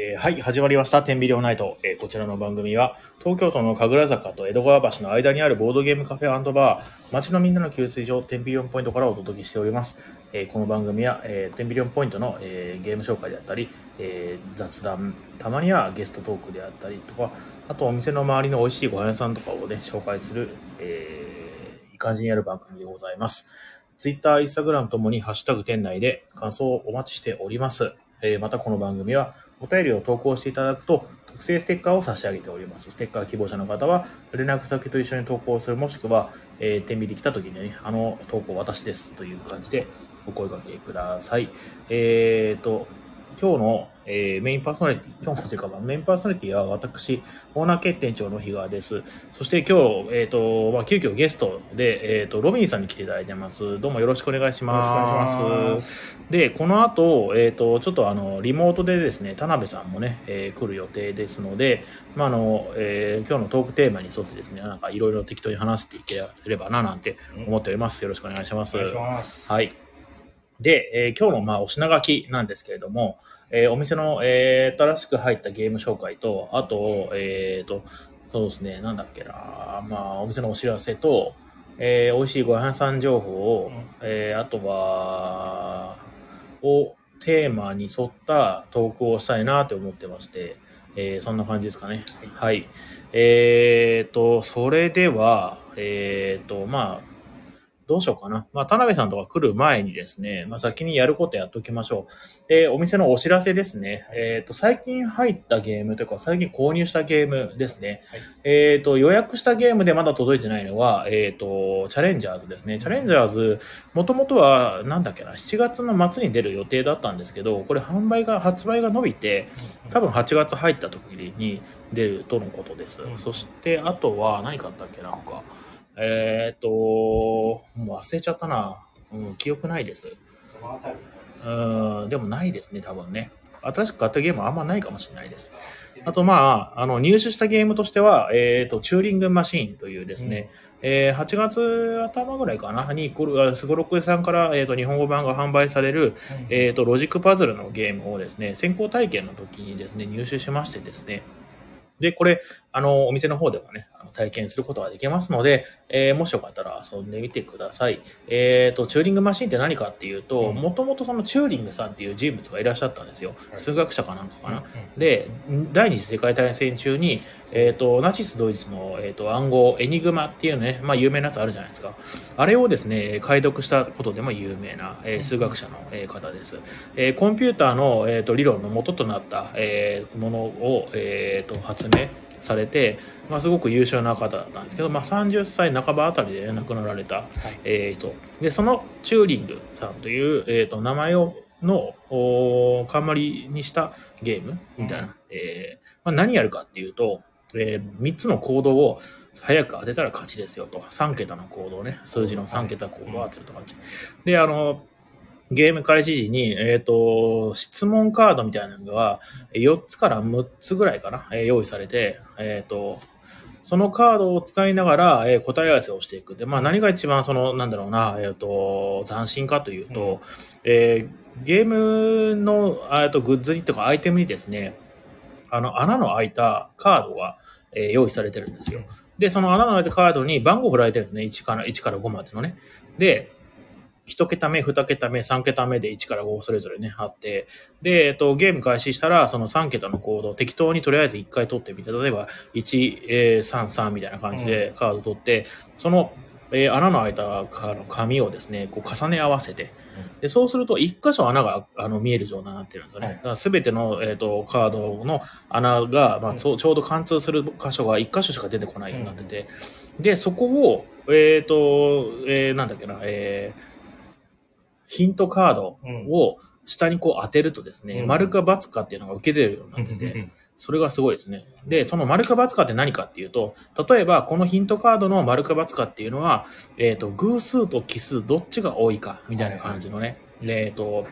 えーはい、始まりました。天秤両ナイト。えーこちらの番組は、東京都の神楽坂と江戸川橋の間にあるボードゲームカフェバー、街のみんなの給水所、天秤4ポイントからお届けしております。えーこの番組は、えー、天秤4ポイントの、えゲーム紹介であったり、え雑談、たまにはゲストトークであったりとか、あとお店の周りの美味しいご飯屋さんとかをね、紹介する、えいい感じにやる番組でございます。ツイッター、インスタグラムともにハッシュタグ店内で感想をお待ちしております。えまたこの番組はお便りを投稿していただくと特製ステッカーを差し上げております。ステッカー希望者の方は連絡先と一緒に投稿するもしくは、えー、天秤来た時にね、あの投稿私ですという感じでお声掛けください。えーと、今日の、えーメインパーソナリティ、今日のというか、まあメインパーソナリティは私、オーナー決定長の日川です。そして今日、えっ、と、まあ、急遽ゲストで、えっ、と、ロビンさんに来ていただいてます。どうもよろしくお願いします。よろしくお願いしますで、この後、えっ、と、ちょっとあの、リモートでですね、田辺さんもね、えー来る予定ですので、まあ、あの、えー今日のトークテーマに沿ってですね、なんかいろいろ適当に話していければな、なんて思っております。よろしくお願いします。お願いします。はい。で、えー今日のまあお品書きなんですけれども、えーお店の、えー新しく入ったゲーム紹介と、あと、えっ、と、そうですね、なんだっけな、まあ、お店のお知らせと、えー美味しいご飯屋さん情報を、うんえーあとは、をテーマに沿ったトークをしたいなと思ってまして、えーそんな感じですかね。はい。えっ、と、それでは、えっ、と、まあ、どうしようかな。まあ、田辺さんとか来る前にですね、まあ、先にやることやっておきましょう。で、お店のお知らせですね。えっ、と、最近入ったゲームというか、最近購入したゲームですね。はいえっ、と、予約したゲームでまだ届いてないのは、えっ、と、チャレンジャーズですね。チャレンジャーズ、もともとは、なんだっけな、7月の末に出る予定だったんですけど、これ販売が、発売が伸びて、多分8月入った時に出るとのことです。うんそして、あとは何買ったっけなんか。えっ、と、もう忘れちゃったな。うん、記憶ないです。うん、でもないですね、多分ね。新しく買ったゲームはあんまないかもしれないです。あと、まあ、あの、入手したゲームとしては、えっ、と、チューリングマシーンというですね、えー8月頭ぐらいかな、に、スゴロクさんから、えっ、と、日本語版が販売される、えー、とロジックパズルのゲームをですね先行体験の時にですね入手しましてですねでこれあのお店の方でもね体験することができますので、えーもしよかったら遊んでみてください。えっ、とチューリングマシンって何かっていうとうん。もともとそのチューリングさんっていう人物がいらっしゃったんですよ、はい。数学者かなんかかな。うんで第二次世界大戦中に、えー、とナチス・ドイツの、えー、と暗号エニグマっていうね、まあ、有名なやつあるじゃないですか。あれをですね解読したことでも有名な、えー数学者の、えー方です、えーコンピューターの、えー、と理論の元となった、えーものを、えー、と発明されて、まあ、すごく優秀な方だったんですけど、まあ、30歳半ばあたりで、ね、亡くなられた、えー人。でそのチューリングさんという、えー、と名前をのお冠にしたゲームみたいな、えーまあ、何やるかっていうと、え3つのコードを早く当てたら勝ちですよと。3桁のコードをね。数字の3桁コードを当てると勝ち、であのゲーム開始時に、えっ、と、質問カードみたいなのが4つから6つぐらいかな、えー用意されて、えっ、と、そのカードを使いながら、えー答え合わせをしていく。で、まあ何が一番その、なんだろうな、えっ、と、斬新かというと、えーゲームの、あえっとグッズにとかアイテムにですね、あの、穴の開いたカードが、えー用意されてるんですよ。で、その穴の開いたカードに番号振られてるんですね。1から、1から5までのね。で、1桁目、2桁目、3桁目で1から5それぞれね、あって、で、えっと、ゲーム開始したら、その3桁のコードを適当にとりあえず1回取ってみて、例えば、1、えー、3、3みたいな感じでカード取って、その、えー穴の開いたカード紙をですね、こう重ね合わせて、でそうすると1箇所穴があの見える状態になってるんですよね。はいだから全ての、えー、とカードの穴が、まあ、ちょちょうど貫通する箇所が1箇所しか出てこないようになってて、で、そこを、えっ、と、えーなんだっけな、えーヒントカードを下にこう当てるとですね、うん。丸か×かっていうのが受け出るようになってて、それがすごいですね。で、その丸か×かって何かっていうと、例えばこのヒントカードの丸か×かっていうのは、えっ、と、偶数と奇数どっちが多いかみたいな感じのね、でえっ、と、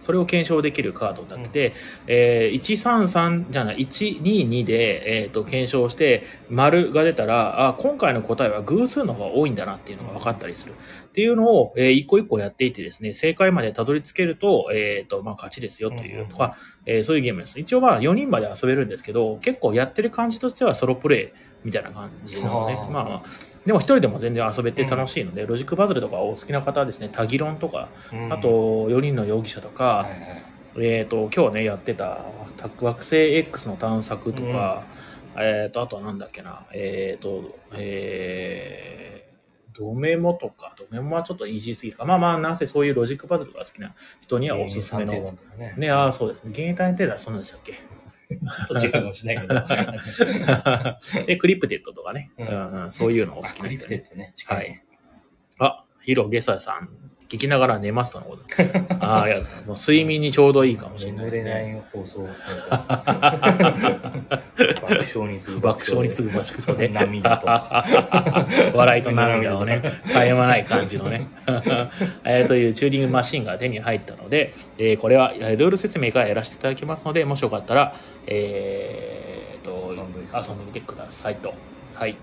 それを検証できるカードになってて、えー133じゃない122で、えー、と検証して丸が出たらあ今回の答えは偶数の方が多いんだなっていうのが分かったりする。っていうのを、えー一個一個やっていってですね正解までたどり着けると,、えーとまあ、勝ちですよというとか、えーそういうゲームです。一応まあ4人まで遊べるんですけど結構やってる感じとしてはソロプレイみたいな感じなので、はあ。まあまあでも一人でも全然遊べて楽しいので、ロジックパズルとかお好きな方はですね、タギロンとか、うんあと、4人の容疑者とか、はいはいえっ、と、今日ね、やってた、た惑星 X の探索とか、えっ、と、あとはなんだっけな、えっ、と、えー、ドメモとか、ドメモはちょっとイージーすぎるか。まあまあ、なんせそういうロジックパズルが好きな人にはおすすめの。ねね、ああ、そうですね。幻影探偵団そんなんでしたっけ？ちょっと違うかもしれないけど。で、クリプテッドとかね、ううんんうんそういうのを好きな人ね。クリプテってね、近。はいい。あ、ヒロゲサさん、聞きながら寝ますとのこと。ああ、いや、もう睡眠にちょうどいいかもしれないです眠れなね。い放送。爆笑に次ぐ爆笑に次ぐ爆笑で。涙と。笑いと涙をね、絶え間ない感じのね、えーというチューリングマシンが手に入ったので、えーこれはえールール説明からやらせていただきますので、もしよかったら、えーと、遊んでみてくださいと。はい。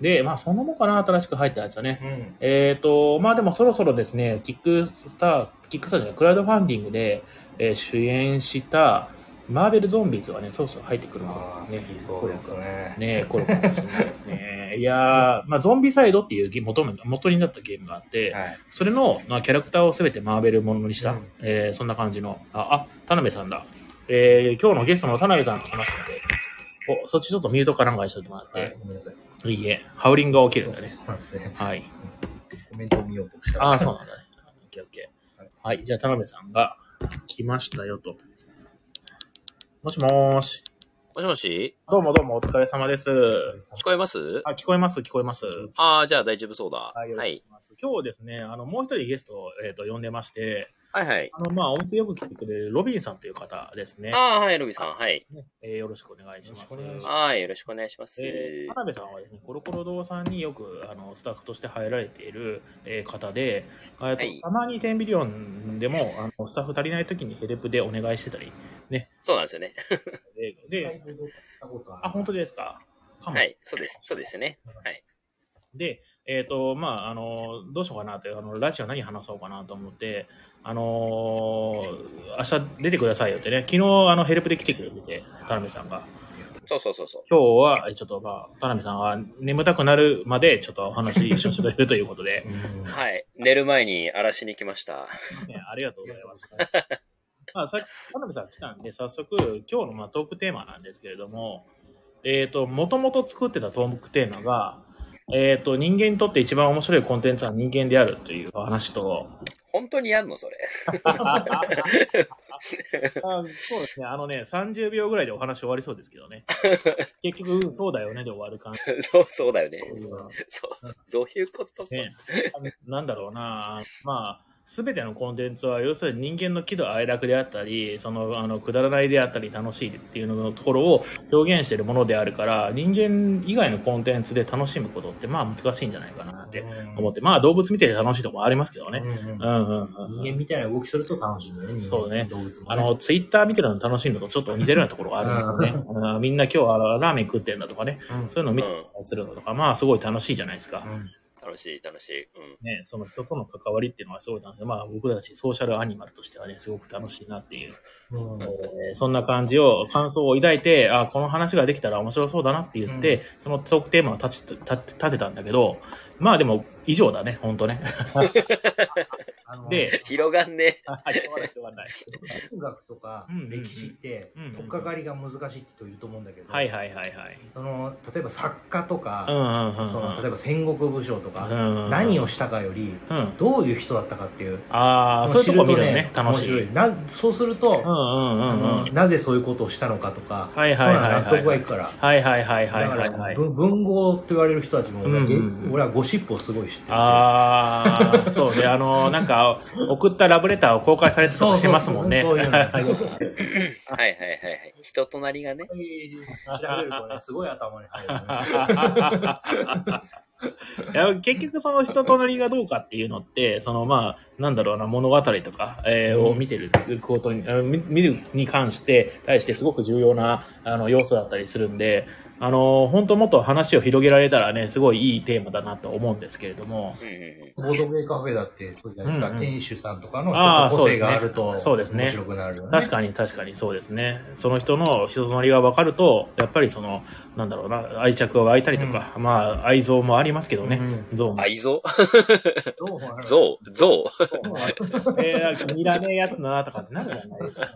で、まあ、そんなもんかな、新しく入ったやつはね。うん。えっ、と、まあでもそろそろですね、キックスター、キックスターじゃない、クラウドファンディングで、えー主演したマーベルゾンビーズがね、そろそろ入ってくるあかあ、好きそうですね。ね、これかもしれないですね。いやー、まあ、ゾンビサイドっていうゲ元の元になったゲームがあって、はい。それの、まあ、キャラクターをすべてマーベルものにした、うんえーそんな感じの、あ、あ、田辺さんだ。えー今日のゲストの田辺さんが来ましたので、お、そっちちょっとミュートかなんかにしといてもらって、はいごめんなさい。い、いえ、ハウリングが起きるんだね。そうなんですね。はい。コメントを見ようとしたら。ああ、そうなんだね。オッケーオッケー。はい、じゃあ田辺さんが来ましたよと。もしもーし。もしもし？どうもどうもお疲れ様です。聞こえます？あ、聞こえます、聞こえます。ああ、じゃあ大丈夫そうだ。はい。今日ですね、あの、もう一人ゲストを、えー、と呼んでまして、はいはい。あの、まあ、音声よく聞いてくれるロビンさんという方ですね。ああ、はい、ロビさん。はい。ねえーよろしくお願いします。はい、よろしくお願いします。えー田辺さんはですね、コロコロ堂さんによくあのスタッフとして入られている、えー方で、えーとはいたまにテンビリオンでもあのスタッフ足りない時にヘルプでお願いしてたり、そうなんですよね。で、であ、本当ですか？かもはい、そうです。そうですね。はい。で、えっ、と、まあ、あの、どうしようかなって、あの、ラジオ何話そうかなと思って、あのー明日出てくださいよってね、昨日、あの、ヘルプで来てくれてて、田辺さんが。そうそうそうそう。今日は、ちょっと、まあ、田辺さんが眠たくなるまで、ちょっとお話一緒にしてくれるということで、うんはい。寝る前に荒らしに来ました。ね、ありがとうございます。まあ、さっき、田辺さん来たんで、早速、今日のまあトークテーマなんですけれども、えっ、と、もともと作ってたトークテーマが、えっ、と、人間にとって一番面白いコンテンツは人間であるという話と、本当にやんのそれ。あそうですね、あのね、30秒ぐらいでお話終わりそうですけどね。結局、うんそうだよねで終わる感じ。そう、そうだよね。そう。どういうこと？ね、なんだろうな、まあ、すべてのコンテンツは、要するに人間の喜怒哀楽であったり、その、あの、くだらないであったり、楽しいっていうののところを表現しているものであるから、人間以外のコンテンツで楽しむことって、まあ難しいんじゃないかなって思って、まあ動物見てて楽しいところもありますけどね。うんうんうん。うんうんうん人間みたいな動きすると楽しいね。そうね。ね。あの、ツイッター見てるの楽しいのとちょっと似てるようなところがあるんですよね。みんな今日はラーメン食ってんだとかね、うん。そういうのを見てたりするのとか、まあすごい楽しいじゃないですか。うん楽しい、楽しい。うん。ね、その人との関わりっていうのはすごい楽しい。まあ僕たちソーシャルアニマルとしてはね、すごく楽しいなっていう、うんえーそんな感じを、感想を抱いて、あこの話ができたら面白そうだなって言って、うんそのトークテーマを立ち立て立てたんだけど、まあでも以上だね、ほんとね。あので、広がんね。はい、しょうがないしょうがない。音楽とか歴史ってうんうん取っかかりが難しいって人いると思うんだけど、はいはいはいはい。その例えば作家とうんか、うんうんうん。その例えば戦国武将とか、うん何をしたかよりうん。どういう人だったかっていうああ、そういうとこ見るのね、楽しい。そうすると。なぜそういうことをしたのかとか、はいはいはいはいそういうの納得がいくから。はいはいはいはいだかはいはい。ら文文豪って言われる人たちも、うんうんげ俺はゴシップをすごい知ってるああ、そうね、あの、なんか、送ったラブレターを公開されてたりしてますもんね。そういうの はいはいはいはい。人となりがね。調べるとね、すごい頭に入る、ね。いや結局その人となりがどうかっていうのって、そのまあ、なんだろうな、物語とか、えーを見てることに、見るに関して、対してすごく重要なあの要素だったりするんで、あの、本当もっと話を広げられたらね、すごいいいテーマだなと思うんですけれども、うんうんうん。ボードゲーカフェだって、そうじゃないですか。うんうん。店主さんとかのちょ個性があると、そうですね。面白くなるよね。確かに確かにそうですね。その人の人となりが分かると、やっぱりその、なんだろうな、愛着が湧いたりとか、まあ、愛憎もありますけどね、憎も。愛憎？どうもある。象象えー、なんか似らねえやつだなとかってなるじゃないですか。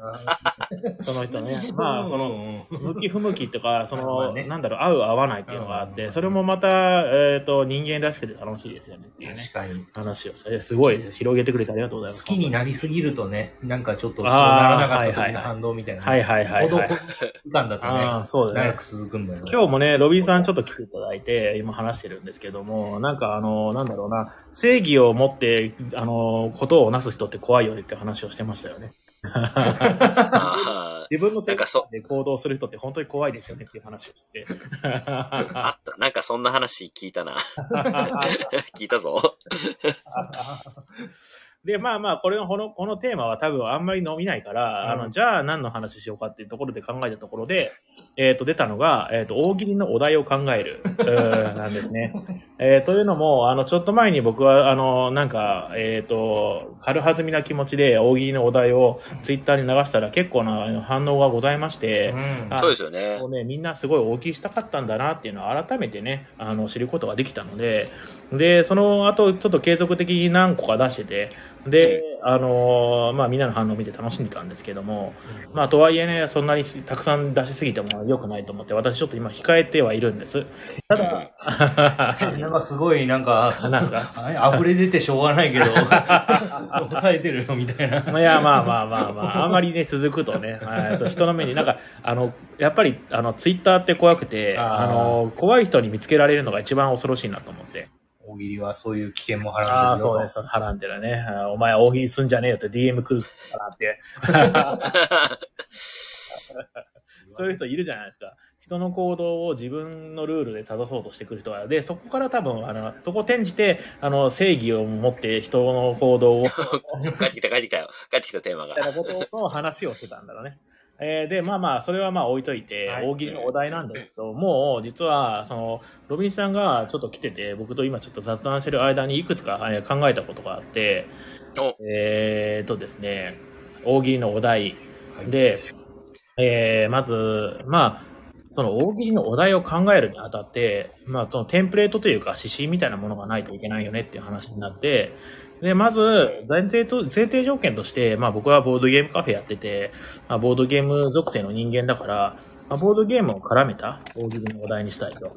その人ね。まあ、その、の、向き不向きとか、そまの、あねなんだろう、合う合わないっていうのがあって、うんそれもまた、えっ、と、人間らしくて楽しいですよねっていうね、確かに。話をさすごい広げてくれてありがとうございます。好きになりすぎるとね、なんかちょっとそうならなかった時の反動みたいな。はいはいはいはい。ほど時間だとああ、ね、そうだね長。く続くんだよね。今日もね、ロビーさんちょっと来ていただいて、今話してるんですけども、なんかあの、なんだろうな、正義を持って、あの、ことをなす人って怖いよねって話をしてましたよね。あ自分の正義なんかそで行動する人って本当に怖いですよねっていう話をして。ああった。なんかそんな話聞いたな。聞いたぞ。で、まあまあ、これの、この、このテーマは多分あんまり伸びないから、うんあの、じゃあ何の話しようかっていうところで考えたところで、えっ、と、出たのが、えっ、と、大喜利のお題を考える、なんですね。えーというのも、あの、ちょっと前に僕は、あの、なんか、えっ、と、軽はずみな気持ちで大喜利のお題をツイッターに流したら結構な反応がございまして、うんあそうですよねそ。うね、みんなすごい大喜利したかったんだなっていうのを改めてね、あの、知ることができたので、で、その後、ちょっと継続的に何個か出してて、で、あのまあ、みんなの反応を見て楽しんでたんですけども、まあ、とはいえね、そんなにたくさん出しすぎても良くないと思って、私ちょっと今控えてはいるんです。ただ、なんかすごい、なんか、なんすか？あ溢れ出てしょうがないけど、抑えてるよみたいな。いや、まあまあまあまあ、あんまりね、続くとね、と人の目に、なんか、あの、やっぱり、あの、ツイッターって怖くて、あーあの、怖い人に見つけられるのが一番恐ろしいなと思って。大喜利はそういう危険もはらんでるああ、よそうです。ハランテラね。お前大喜利すんじゃねえよって DM 来るからって。そういう人いるじゃないですか。人の行動を自分のルールで正そうとしてくる人が。で、そこから多分、あの、そこを転じて、あの、正義を持って人の行動を、帰ってきた、帰ってきたよ。帰ってきたテーマがみ。たいなことの話をしてたんだろうね。えーで、まあまあ、それはまあ置いといて、はい。大喜利のお題なんですけど、もう実は、その、ロビンさんがちょっと来てて、僕と今ちょっと雑談してる間にいくつかえー考えたことがあって、お。えーとですね、大喜利のお題。で、えーまず、まあ、その大喜利のお題を考えるにあたって、まあ、そのテンプレートというか指針みたいなものがないといけないよねっていう話になって、で、まず、前提と、前提条件として、まあ僕はボードゲームカフェやってて、まあボードゲーム属性の人間だから、まあ、ボードゲームを絡めた大喜利のお題にしたいと。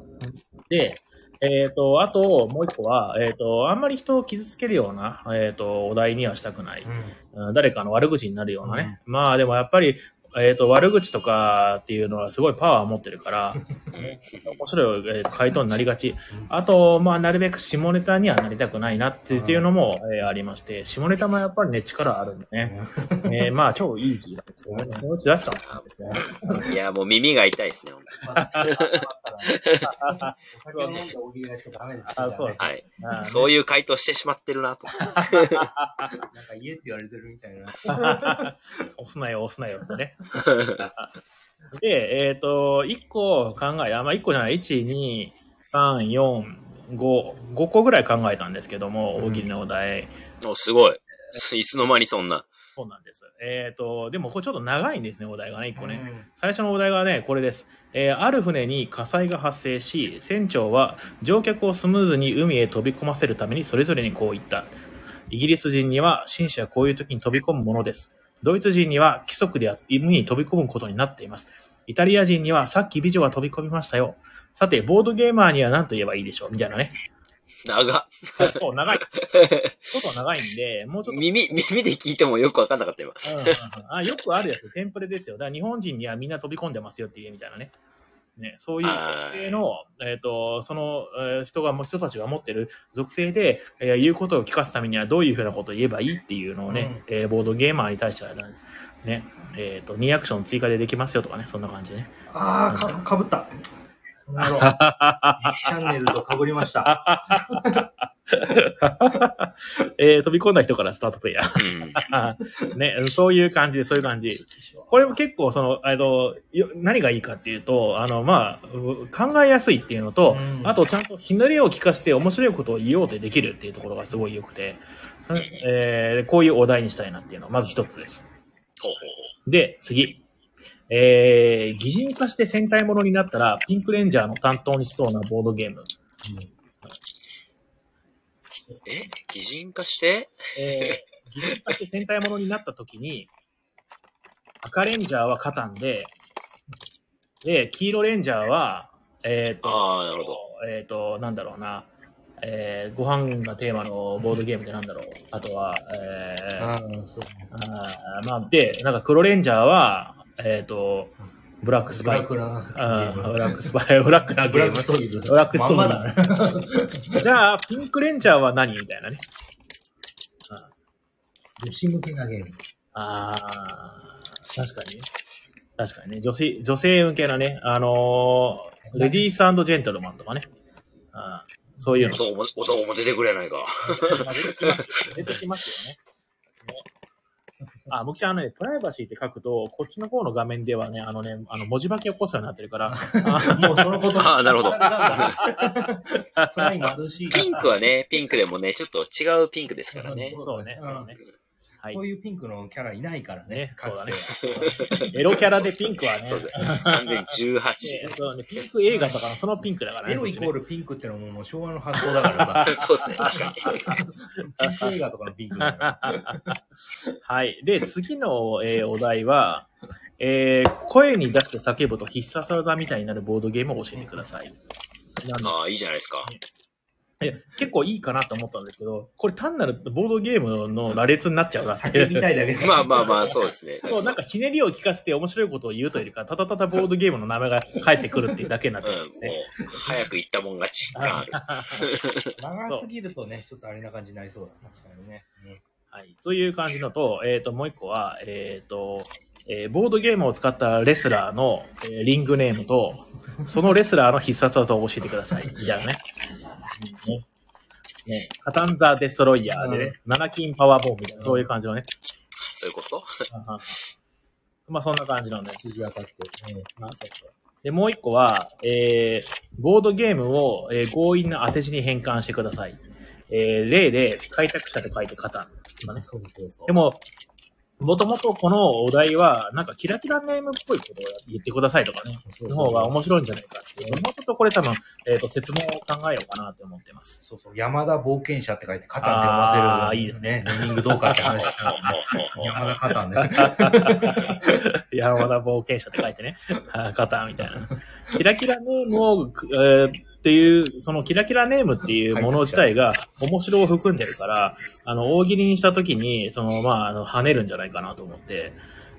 で、えっ、と、あと、もう一個は、えっ、と、あんまり人を傷つけるような、えっ、と、お題にはしたくない。うん誰かの悪口になるようなね。まあでもやっぱり、えっ、と、悪口とかっていうのはすごいパワーを持ってるから、面白い、えー回答になりがち。あと、まあ、なるべく下ネタにはなりたくないなっていうのも、えーありまして、下ネタもやっぱりね、力あるんでね。えーまあ、超イージーなんですけどね。そのうち出すかもね。いや、もう耳が痛いですね。ほんとお酒を飲んで大喜利がしちゃダメですよあそうですはい。そういう回答してしまってるなと。なんか家って言われてるみたいな。押すなよ、押すなよってね。で、えっ、と、1個考え、あ、まあ、1個じゃない、1、2、3、4、5、5個ぐらい考えたんですけども、大喜利のお題。お、すごい。いつの間にそんな。そうなんです。えっ、と、でもこれちょっと長いんですね、お題がね、1個ね。うん最初のお題がね、これです。えーある船に火災が発生し、船長は乗客をスムーズに海へ飛び込ませるためにそれぞれにこう言った。イギリス人には紳士はこういう時に飛び込むものです。ドイツ人には規則であ海に飛び込むことになっています。イタリア人にはさっき美女が飛び込みましたよ。さて、ボードゲーマーには何と言えばいいでしょう？みたいなね。長っ。そう、長い。ちょっと長いんで、もうちょっと耳、耳で聞いてもよくわかんなかった今。うんうんうんあよくあるやつ、テンプレですよ。だから日本人にはみんな飛び込んでますよっていうみたいなね。ねそういう属性の、えっ、と、その、えー人が、人たちが持ってる属性で、えー言うことを聞かすためにはどういうふうなことを言えばいいっていうのをね、えーボードゲーマーに対してはね、えっ、と、2アクション追加でできますよとかね、そんな感じでね。ああ、か、かぶった。この野郎。チャンネルと被りました。えー飛び込んだ人からスタートプレイヤー。うん。ね、そういう感じで、そういう感じ。これも結構、その、あの、よ何がいいかっていうと、あの、まあ、う考えやすいっていうのと、うんあとちゃんとひねりを聞かせて面白いことを言おうとできるっていうところがすごい良くて、うんえーこういうお題にしたいなっていうのがまず一つです。で、次。えー、擬人化して戦隊ものになったら、ピンクレンジャーの担当にしそうなボードゲーム。う。え擬人化して？えー、擬人化して戦隊ものになった時に、赤レンジャーはカタンで、で、黄色レンジャーは、えっ、と、ああ、なるほど。えっ、と、なんだろうな、えー、ご飯がテーマのボードゲームってなんだろう。あとは、えー、あーそうあーまあ、で、なんか黒レンジャーは、えっ、と、ブラックスパイ。ブラックなあーブラックスパイ、ブラックなブラッゲームクストーリーズ。ブラックストーリー。じゃあ、ピンクレンジャーは何みたいなね。女子向けなゲーム。ああ、確かにね。確かにね。女性、女性向けなね、あのーレディースジェントルマンとかね。あーそういうの。男も、男も出てくれないか。出てきますよね。ねあ、僕ちゃんあのね、プライバシーって書くと、こっちの方の画面ではね、あのね、あの、文字化け起こすようになってるから、あ もうそのこと。ああ、なるほど。プライマルシーピンクはね、ピンクでもね、ちょっと違うピンクですからね。そうね、そうね。はいそう。いうピンクのキャラいないからねね。かつてそう エロキャラでピンクはね、そうだよ。完全に18。ねそうね、ピンク映画とかのそのピンクだからね。エロイコール。ルピンクってのももう昭和の発想だからさ。そうですね、確かに。ピンク映画とかのピンクだから。はい。で、次の、えーお題は、えー声に出して叫ぶと必殺技みたいになるボードゲームを教えてください。ああ、いいじゃないですか。いや結構いいかなと思ったんですけど、これ単なるボードゲームの羅列になっちゃうなって叫びたいだけで。まあまあまあ、そうですね。そう、なんかひねりを聞かせて面白いことを言うというよりか、ただただボードゲームの名前が返ってくるっていうだけになってるんですね。、早く行ったもん勝ちがある。長すぎるとね、ちょっとあれな感じになりそうだ。確かにね。はい。という感じのと、えっ、と、もう一個は、えっ、と、えーボードゲームを使ったレスラーの、えーリングネームと、そのレスラーの必殺技を教えてください。みたいなね。ね。ね。カタンザ・デストロイヤーでね、7金パワーボーンみたいな、そういう感じのね。そういうこと？まあそんな感じのね。筋当たって。まあそうそうで、もう一個は、えー、ボードゲームを、えー強引な当て字に変換してください。えー、例で、開拓者と書いてカタンね。そうそうそう。でも、もともとこのお題は、なんかキラキラネームっぽいことを言ってくださいとかね、の方が面白いんじゃないかっていう。もうちょっとこれ多分、えっ、と、説問を考えようかなと思ってます。そうそう。山田冒険者って書いて、カタンって読ませる。あーいいですね。ネーミングどうかって話。山田カタンね。山田冒険者って書いてね、あ型みたいな。キラキラネームを、えーっていう、そのキラキラネームっていうもの自体が面白を含んでるから、あの、大喜利にしたときに、その、まあ、あの、跳ねるんじゃないかなと思って、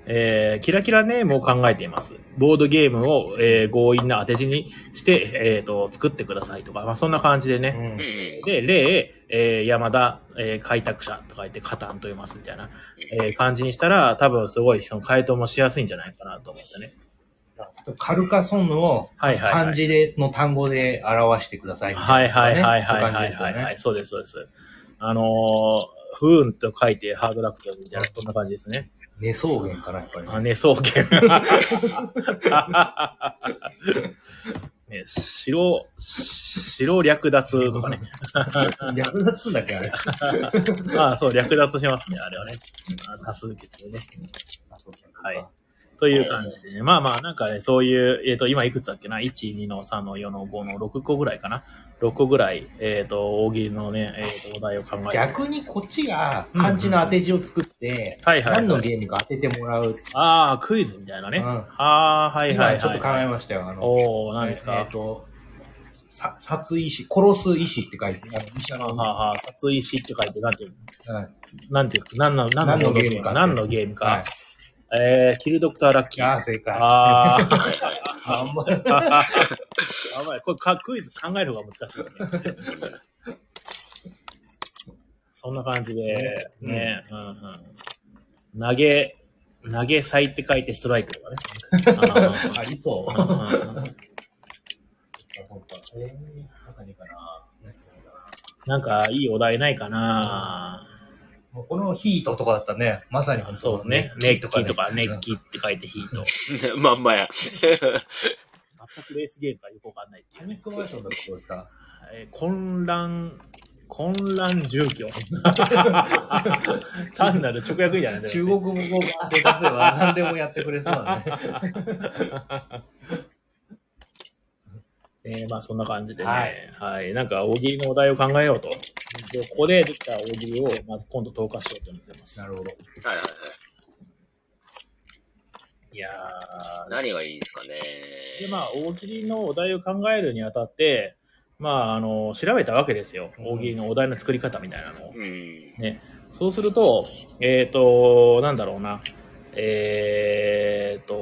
えーキラキラネームを考えています。ボードゲームを、えー強引な当て字にして、えっ、と、作ってくださいとか、まあ、そんな感じでね。うんうん。で、例、えー山田、えー開拓者と書いて、カタンと読ますみたいな、えー感じにしたら、多分すごい、その回答もしやすいんじゃないかなと思ってね。カルカソンヌを漢字での単語で表してくださいはいはいはいはいそういはいはい。そうです、そうです。あのー、不運と書いてハードラックみたいな、そんな感じですね。寝草原かな、やっぱりね。あ、寝草原。ね、白、白略奪とかね。略奪すんだっけ、あれ。あそう、略奪しますね、あれはね。あ多数決でね。あそうそうはい。という感じでね。まあまあ、なんかね、そういう、えっ、と、今いくつだっけな ?1、2の3の4の5の6個ぐらいかな ?6 個ぐらい、えっ、と、大喜利のね、えっ、と、お題を考えて。逆にこっちが漢字の当て字を作って、はいはいはい何のゲームか当ててもらう。ああ、クイズみたいなね。うんああ、はいはいはい。今ちょっと考えましたよ。あの、おお何ですか、えっ、と、さ殺意志、殺す意志って書いて、あの医者の、はあはあ、殺意師って書いて、なんていうの？はいなんていうか、何の何のゲームか何のゲームか。はいえー、キルドクターラッキー。ああ、正解。あーあんまり。あ。やばい。これか、クイズ考える方が難しいですね。そんな感じで、ね、うんうん。投げ、投げ祭って書いてストライクとかね。ありそう。うんうんうんそうか。えー、なんかいいお題ないかななもうこのヒートとかだったらね、まさに本当そうね。熱気とか、ね熱気って書いてヒート。まんまや。全くレースゲームかよくわかんないっていうねパニッ。クマンションだとどうですか？えー混乱、混乱住居。単なる直訳じゃない中国語で出せば何でもやってくれそうだね。えーまあそんな感じでね、ははいい、なんか大喜利のお題を考えようと。で、ここでできた大喜利を、まず今度投下しようと思ってます。なるほど。はいはいはい。いやー、何がいいですかね。で、まあ大喜利のお題を考えるにあたって、まああの、調べたわけですよ。大喜利のお題の作り方みたいなのを。うん。そうすると、えっ、と、なんだろうな。えっ、と、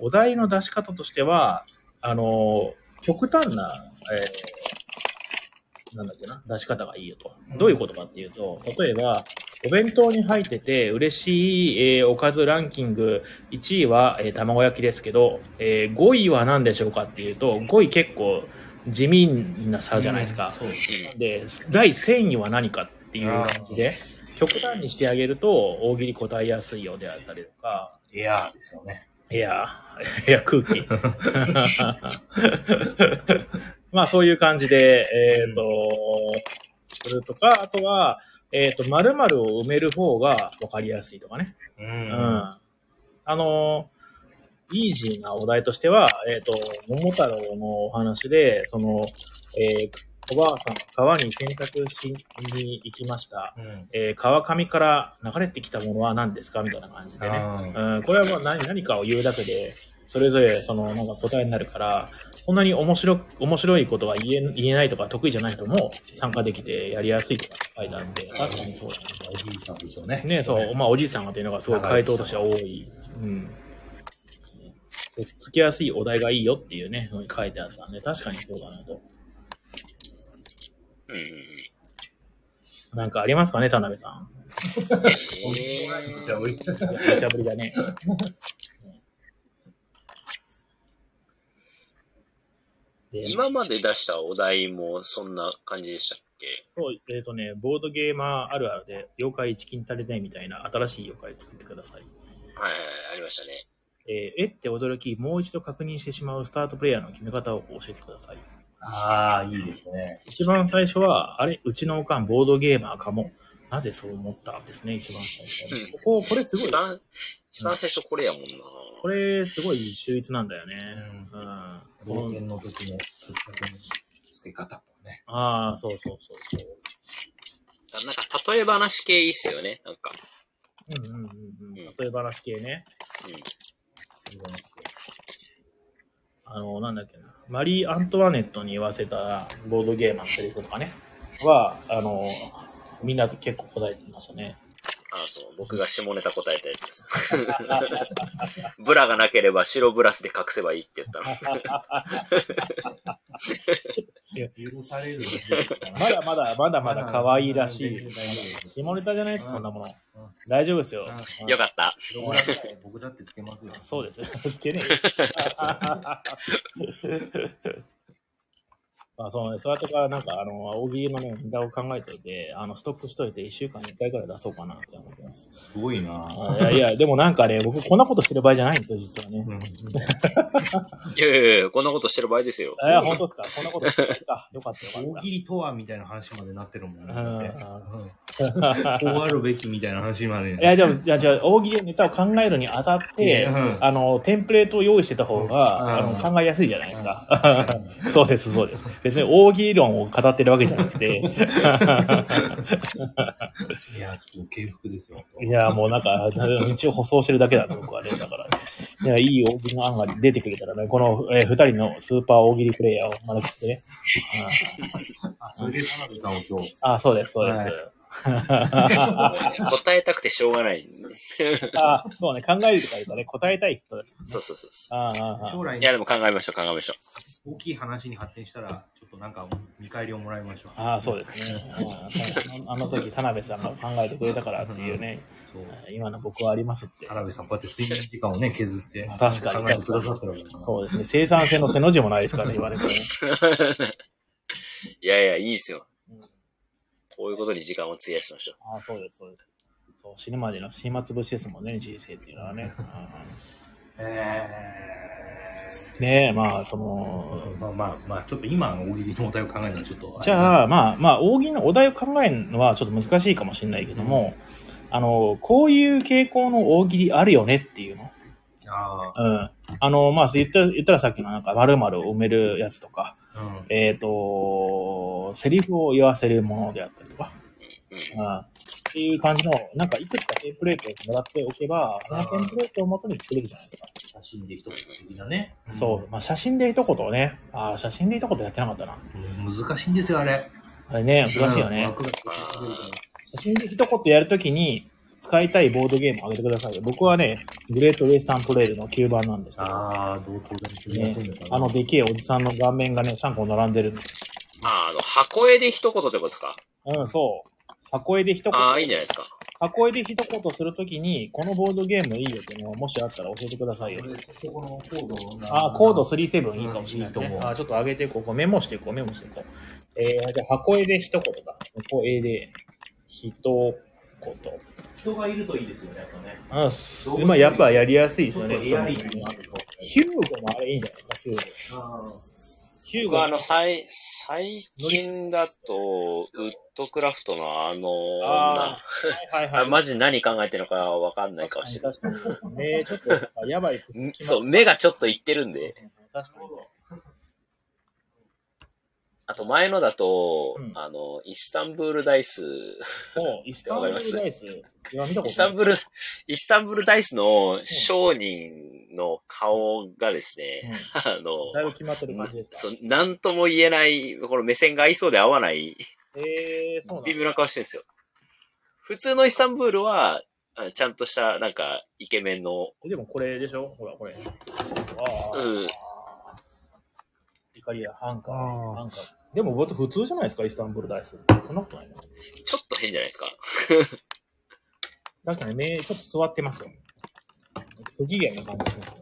お題の出し方としては、あの、極端な、えーなんだっけな、出し方がいいよと。どういうことかっていうと、例えば、お弁当に入ってて嬉しい、えーおかずランキング1位は、えー卵焼きですけど、えー5位は何でしょうかっていうと、5位結構地味な差じゃないですか。そうです。うんで、第1000位は何かっていう感じで、極端にしてあげると、大喜利答えやすいようであったりとか、エアーですよね。いや、いや、空気。まあ、そういう感じで、えっ、と、するとか、あとは、えっ、と、〇〇を埋める方が分かりやすいとかね。う。うんん。あの、イージーなお題としては、えっ、と、桃太郎のお話で、その、えーおばあさんが川に洗濯しに行きました。うん。えー川上から流れてきたものは何ですか？みたいな感じでね。うん、これはもう何何かを言うだけで、それぞれそのなんか答えになるから、そんなに面白面白いことは言え言えないとか得意じゃない人も参加できてやりやすいとか書いてあるんで、確かにそうだおじいさんでしょうね。ね。ねそう、まあおじいさんがっていうのがすごい回答としては多い。うん。とっつきやすいお題がいいよっていうね、のに書いてあったんで、確かにそうだなと。うんうんなんかありますかね、田辺さん。うん。えーじゃあ、俺、無茶ぶりだね。で今まで出したお題もそんな感じでしたっけ？そう、えっ、とね、ボードゲーマーあるあるで、妖怪一金足りないみたいな新しい妖怪作ってください。はいはいはい、ありましたね。えーえって驚き、もう一度確認してしまうスタートプレイヤーの決め方を教えてください。ああ、いいですね。一番最初は、あれ、うちのおかんボードゲーマーかも。なぜそう思ったですね、一番最初うん。ここ、これすごい、一番、一番最初これやもんな。これすごい秀逸なんだよね。ううん。冒険の時の付け方もね。ああ、そうそうそうそう。なんか、例え話系いいっすよね。なんか。うんうんうんうん。うん例え話系ね。うん。あの、なんだっけな。マリー・アントワネットに言わせたボードゲーマーのセリフとかね。は、あの、みんな結構答えてましたね。あそう、僕が下ネタ答えたやつです。ブラがなければ白ブラシで隠せばいいって言ったの。許される。まだまだ、まだまだ可愛いらしい。下ネタじゃないです、そんなもの。大丈夫ですよ。よかった。僕だってつけますよ。そうです。つけねえよ。まあ、そうね、そうやってから、なんか、あの、大喜利のね、ネタを考えておいて、あの、ストックしといて、1週間に1回くらい出そうかなって思ってます。すごいなあいやいや、でもなんかね、僕こんなことしてる場合じゃないんですよ、実はね。うんいやいやいや、こんなことしてる場合ですよ。えー、本当ですか？こんなことしてるか？よかったよかった。大喜利とはみたいな話までなってるもんね。うんだってうんこうあるべきみたいな話まで。いや、でも、じゃあ、じゃあ、大喜利のネタを考えるにあたって、うんあの、テンプレートを用意してた方が、うんあの、考えやすいじゃないですか。そうです、そうです。別に大喜利論を語ってるわけじゃなくて、いや、ちょっと敬服ですよ。いや、もうなんか、道を舗装してるだけだと、僕はね。だから、いや、いい大喜利の案が出てくれたらね、この、えー二人のスーパー大喜利プレイヤーを招きしてね。あ、それで田辺さんを今日。ああ、そうです、そうです。答えたくてしょうがない。あそうね、考えるとか言うとね、答えたい人です。そうそうそうそああああ将来う。いや、でも考えましょう、考えましょ大きい話に発展したら、ちょっとなんか見返りをもらいましょう。ああ、そうですね。あああの時、田辺さんが考えてくれたからっていうね、そう。今の僕はありますって。田辺さん、こうやって睡眠時間をね、削って。確かに考えてくださってるわけそうですね。生産性の背の字もないですからね、今ね。これねいやいや、いいですようん。こういうことに時間を費やしましょう。ああ、そうです、そうです。そう、死ぬまでの暇つぶしですもんね、人生っていうのはね。えねえ、まあ、その、ー、まあまあ、まあ、ちょっと今の大喜利のお題を考えるのはちょっと。じゃあ、まあ、まあ、大喜利のお題を考えるのはちょっと難しいかもしれないけども、あの、こういう傾向の大喜利あるよねっていうの。あうん。あの、まあ、言った言ったらさっきのなんか、〇〇を埋めるやつとか、あ、うん。えっ、と、セリフを言わせるものであったりとか、うん。うん。っていう感じの、なんかいくつかテンプレートをもらっておけば、そのテンプレートをもとに作れるじゃないですか。写真で一言的なね。そう。まあ、写真で一言をね、ああ、写真で一言やってなかったな。うん。難しいんですよ、あれ。あれね、難しいよね。写真で一言やるときに、使いたいボードゲームをあげてくださいよ。僕はね、グレートウェイスタントレイルの9番なんですけど、ああ、同等で決めやすいのかな。あのでけえおじさんの顔面がね、3個並んでるんです。あ、あの、箱絵で一言ってことですか？うん、そう。箱絵で一言。ああ、いいんじゃないですか。箱絵で一言するときに、このボードゲームいいよっていうのをもしあったら教えてくださいよ。そこのコードをあ、コード37いいかもしれないねうんいいと。思うあ、ちょっと上げていこう。こうメモしていこう、メモしていこう。えー、じゃあ箱絵で一言だ。箱絵で一言。人がいるといいですよね、やっぱね。あ、すまあやっぱやりやすいですよね。AI ヒューゴもあれいいんじゃないですか、ヒューゴ。ヒューゴ僕はあの、最、最近だと、ウッドクラフトのあのあ女、はいはいはい。あマジ何考えてるのかわかんないかもしれない。確かに確かに。ねちょっと、やばい そう、目がちょっといってるんで。確かに。あと前のだと、うんあの、イスタンブールダイス、イスタンブールダイス。いや、見たことない。イスタンブール、イスタンブールダイスの商人の顔がですね、あうんの、だいぶ決まってる感じですか？そうなんとも言えない、この目線が合いそうで合わない、えー、そうなんだ微妙な顔してるんですよ。普通のイスタンブールは、あちゃんとした、なんか、イケメンの、えでもこれでしょ？ほら、これ。ああ。うんイカリア、ハンカー。あーハンカー。でも、普通じゃないですか、イスタンブールダイス。そんなことないのちょっと変じゃないですか。確かに目、ちょっと座ってますよ。不機嫌な感じしますね。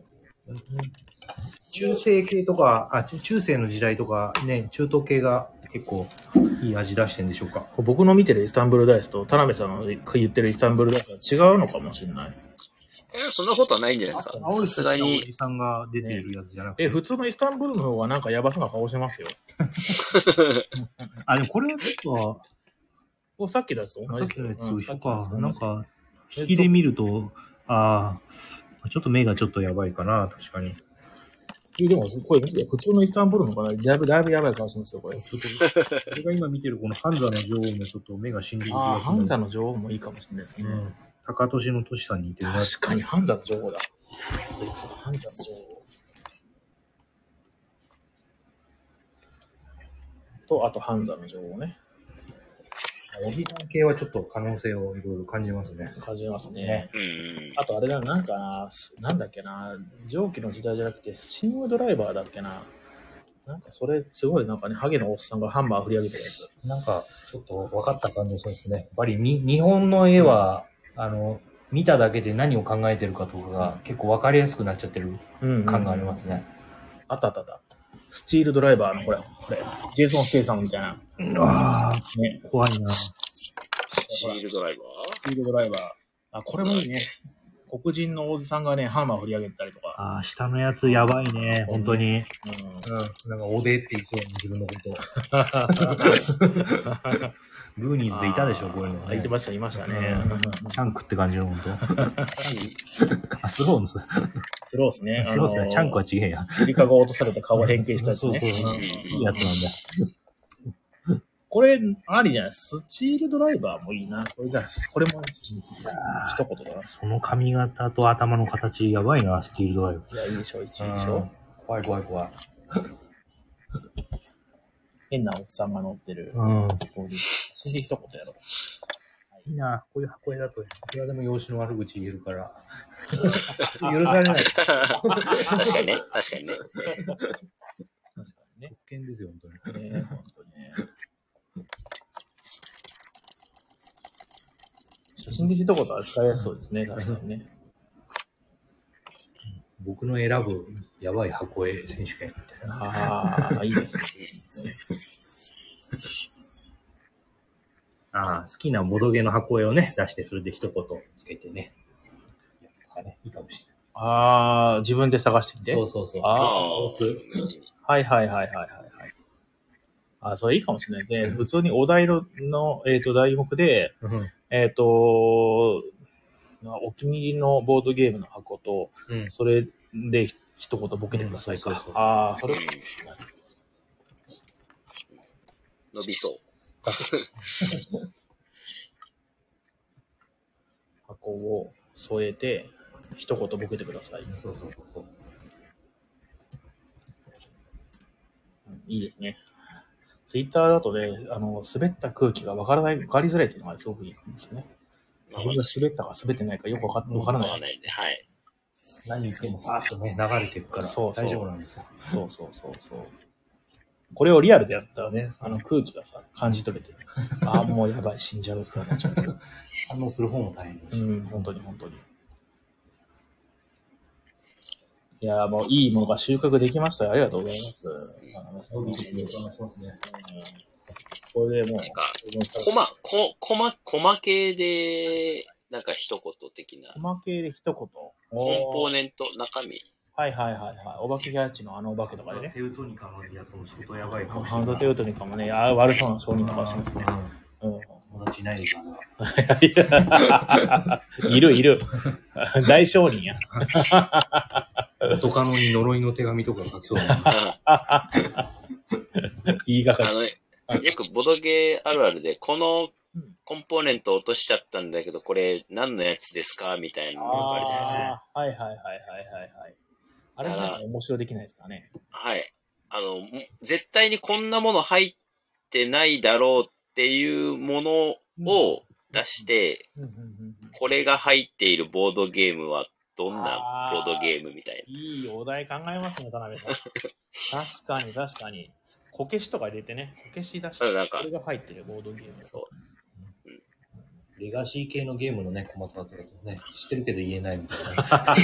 中世系とか、あ、中中世の時代とか、ね、中東系が結構いい味出してんでしょうか。僕の見てるイスタンブールダイスと田辺さんの言ってるイスタンブールダイスは違うのかもしれない。え、そんなことはないんじゃないですか。さすがおに、じさんが出てるやつじゃなくて。え、普通のイスタンブールの方がなんかやばそうな顔してますよ。あ、でもこれはちょおさっきのやつとっと、同じさっきのやつ。なんか。か、引きで見ると、ああ、ちょっと目がちょっとやばいかな、確かに。えでも、これ見て普通のイスタンブールのかなだいぶ、だいぶやばい顔してますよ、これ。ちょっと、俺が今見てるこのハンザの女王もちょっと目が死んでる気ああ、がする。ハンザの女王もいいかもしれないですね。うん。高俊の俊さんに似てるな。確かにハンザの女王だ。そうハンザの女王。と、あとハンザの女王ね。おじさん系はちょっと可能性をいろいろ感じますね。感じますね。あとあれだ、なんかな、すなんだっけな、蒸気の時代じゃなくて、シングドライバーだっけな。なんかそれ、すごいなんかね、ハゲのおっさんがハンマー振り上げてるやつ。なんか、ちょっと分かった感じがするんですね。やっぱりに日本の絵は、あの、見ただけで何を考えてるかとかが結構分かりやすくなっちゃってるうん、感がありますね。あったあったあった。スチールドライバーの、これ、これ、ジェイソン・ステイさんみたいな。ああ、ね、怖いな。シールドライバスチールドライバー。あ、これもいいね。黒人のおじさんがね、ハンマー振り上げたりとか。ああ、下のやつやばいね、本当に。ううん、なんか、おでって言いそうに自分のこと。グーニーズでいたでしょ、こういうの、あ言ってました、いましたね。うんチャンクって感じの本当。あ、スローのス。スロースですね。スロースですね。チャンクは違えや。ゆりかご落とされた顔が変形したやつね。そうそううんいいやつなんだ。これ、ありじゃない？スチールドライバーもいいな。これじゃあ、これも一言だな。その髪型と頭の形やばいな、スティールドライブ。いや、いいでしょ、一位でしょうん。怖い怖い怖い。変なおっさんが乗ってる。うん。こういうそれで一言やろう。いいな、こういう箱絵だと、いくらでも養子の悪口言えるから。許されない。ー。確かにね。確かにね。確かにね。特権ですよ、本当に。ね本当にね。写真で一言は使いやすそうですね、確かにね。僕の選ぶやばい箱絵選手権みたいな。ああ、いいですね。ああ、好きなボドゲの箱絵をね、出して、それで一言つけてね。とかね、いいかもしああ、自分で探してきて？れない。そうそうそう。ああ。はいはいはいはいはいはい。あ、それいいかもしれないですね。普通にお題の、のえっ、と、題目で、うんえっ、と、お気に入りのボードゲームの箱と、うん。それで一言ボケてくださいか。うんああ、それ、伸びそう。箱を添えて、一言ボケてください。そうそうそういいですね。ツイッターだとね、あの、滑った空気がわからない、わかりづらいっていうのがすごくいいんですよね。自分が滑ったか滑ってないかよくわかわからない。わかんないんで、はい。何言ってもさーっとね、流れてるから、大丈夫なんですよ。そうそうそうそう。これをリアルでやったらね、あの空気がさ、感じ取れて、ああ、もうやばい、死んじゃうってなっちゃうけど。反応する方も大変だし。うん、本当に本当に。いやーもういいものが収穫できましたよ。ありがとうございます。そうですね。お願いしますね。これでもうなん、か、コマ、こ、コマ、コマ系で、なんか一言的な。コマ系で一言？ココンポーネント、中身。はいはいはいはい。お化けキャッチのあのお化けとかでね。テウトニカのやつも相当やばいかもしれハンない。ドテウトニカもね、あー悪そうな商人とかしますね。うん。うん友達いないでしょうが。いやいるいる。大商人や。元カノに呪いの手紙とか書きそうな。あ言いがかり。の、よくボドゲーあるあるで、このうんコンポーネント落としちゃったんだけど、これ何のやつですか？みたいなのがあるじゃないですか。はいはいはいはいはいはい。あれなんか面白できないですかね。はい。あの、も絶対にこんなもの入ってないだろうっていうものを出して、これが入っているボードゲームはどんなボードゲームみたいいいお題考えますね、田辺さん。確かに確かに。こけしとか入れてね、こけし出して、うんなんかそれが入ってるボードゲーム。そレガシー系のゲームのね、細かったとね、知ってるけど言えないみたいな。な。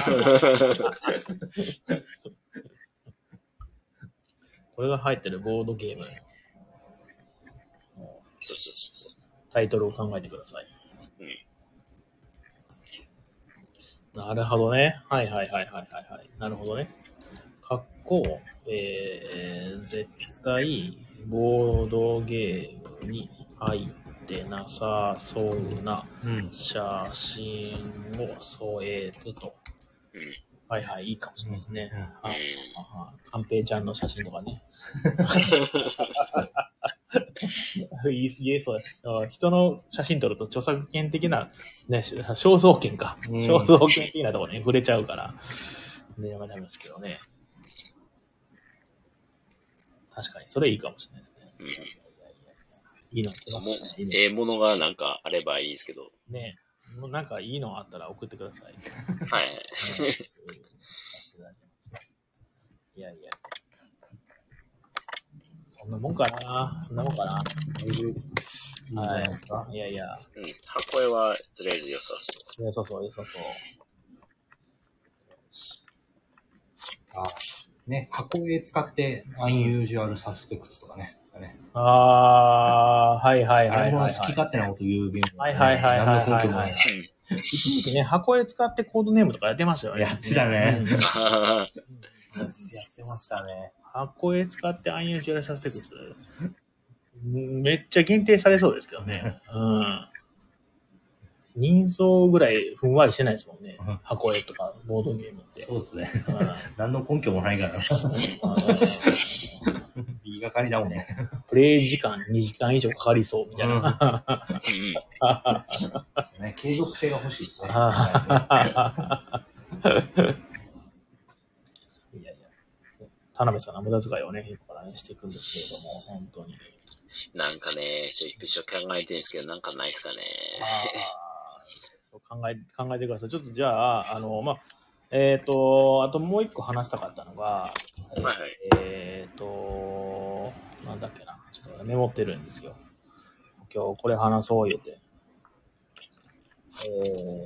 これが入ってるボードゲーム。そうそうそうタイトルを考えてください。なるほどね。はいはいはいはいはいはい。なるほどね。かっこ、えー、絶対、ボードゲームに入ってなさそうなうん。写真を添えてと。うんはいはい、いいかもしれないですね。うんうんああカンペイちゃんの写真とかね。言い言えそう人の写真撮ると著作権的な、ね、肖像権か。うん肖像権的なところに触れちゃうから。ね、やめダメですけどね。確かに、それいいかもしれないですね。うんいやいのってますもね。いいのええものがなんかあればいいですけど。ねもうなんかいいのあったら送ってください。はい。いやいや。そんなもんかな。そんなもんかな。いいいやいや。うん。箱絵はとりあえず良さそ良さそう、良さそう。あね、箱絵使って、アンユージュアルサスペクツとかね。ねあー、はいはいはいはい、はい。好き勝手なこと言う便はいはいはいはいはいはい。一時期ね、箱絵使ってコードネームとかやってましたよね。やってたねうんやあってましたね。箱絵使ってアンユージュアルサスペクツ。めっちゃ限定されそうですけどね。うん。人相ぐらいふんわりしてないですもんねうん。箱絵とかボードゲームって。そうですね。うん何の根拠もないから。言いがかりだもんね。プレイ時間2時間以上かかりそうみたいな。うんね継続性が欲しいですね。いやいや。田辺さんの無駄遣いをね、日頃からね、していくんですけれども、本当に。なんかね、ちょっと一生考えてるんですけど、なんかないですかね。あーそう考え、考えてください。ちょっとじゃあ、あの、まあ、えっ、と、あともう一個話したかったのが、はいはい。えっ、と、なんだっけな。ちょっとメモってるんですよ。今日これ話そう言うて。え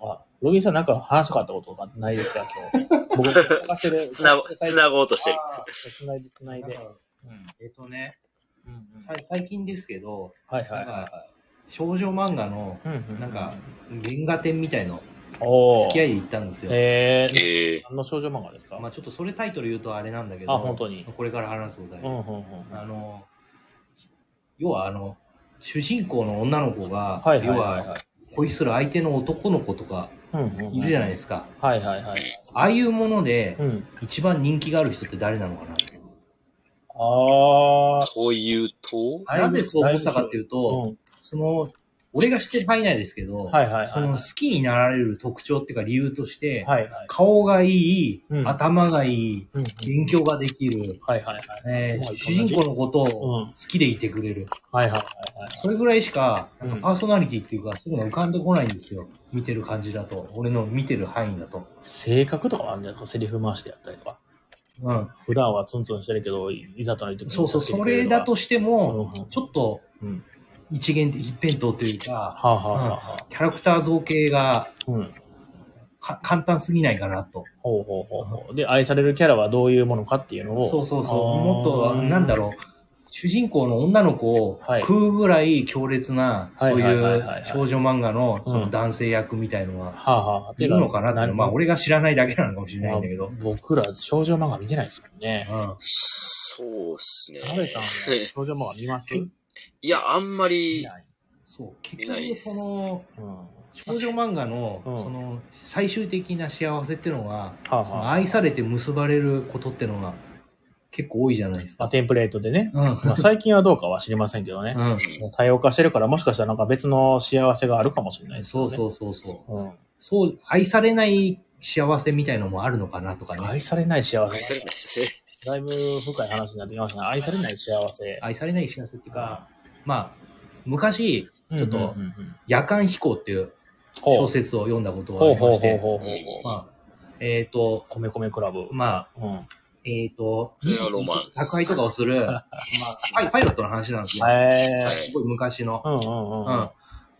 ー、あ、ロビンさんなんか話したかったことがないですか？今日。僕、探してる。つなご、つなごうとしてる。つないで、つないで。うんえっとね、うんさい最近ですけど、はいはいはなんか少女漫画のなんか、原画展みたいの。付き合いで行ったんですよ。えー、ええ何の少女漫画ですか？まあちょっとそれタイトル言うとあれなんだけど、あ本当にこれから話すことだうんよ、うんうん。あの、要はあの、主人公の女の子が、はいはい要はいはは恋する相手の男の子とかうんうんうんいるじゃないですか。はいはいはい。ああいうものでうん。一番人気がある人って誰なのかなああ。というと、なぜそう思ったかっていうと、うん。その、俺が知ってる範囲内ですけど、はいはいはい。その好きになられる特徴っていうか理由として、はいはい。顔がいい、うん頭がいい、うんうん勉強ができる、はいはいはい。主人公のことをうん好きでいてくれる。はいはいはいはい。それぐらいしか、うんなんかパーソナリティっていうか、そういうのが浮かんでこないんですよ。見てる感じだと。俺の見てる範囲だと。性格とかもあるんじゃないですか？セリフ回してやったりとか。うん。普段はツンツンしてるけど、いざとなるとそうそう、それだとしても、ちょっとうん。一元、一辺倒というか、キャラクター造形が簡単すぎないかなと。ほうほうほうほう。で、愛されるキャラはどういうものかっていうのを。そうそうそう。もっと、なんだろう。主人公の女の子をはい食うぐらい強烈な、はいそうはいう少女漫画のそうんの男性役みたいのがはあ、はあ、いるのかなっていうのは、まあな俺が知らないだけなのかもしれないんだけど。まあ僕ら少女漫画見てないですもんね。うん。そうっすね。さん、少女漫画見ます？いや、あんま見り。そう。結局その、うん。少女漫画の、うんその、最終的な幸せっていうのが、は。愛されて結ばれることっていうのが結構多いじゃないですまあ、か。テンプレートでね。うん。まあ、最近はどうかは知りませんけどね。うん。もう多様化してるから、もしかしたらなんか別の幸せがあるかもしれないですよね。そうそうそうそう。うん。そう、愛されない幸せみたいのもあるのかなとかね。愛されない幸せ。愛されないですね。だいぶ深い話になってきましたね。愛されない幸せ。愛されない幸せっていうか、まあ、昔、ちょっと夜間飛行っていう小説を読んだことがあほうほうほうりまして、ほうほう。まあ、えっ、と、米米クラブ。まあ、うん。えっ、と、ゼロロマン宅配とかをする、まあ、パイパイロットの話なんですよ。へえ。はいすごい昔の。うんうんうん。うん。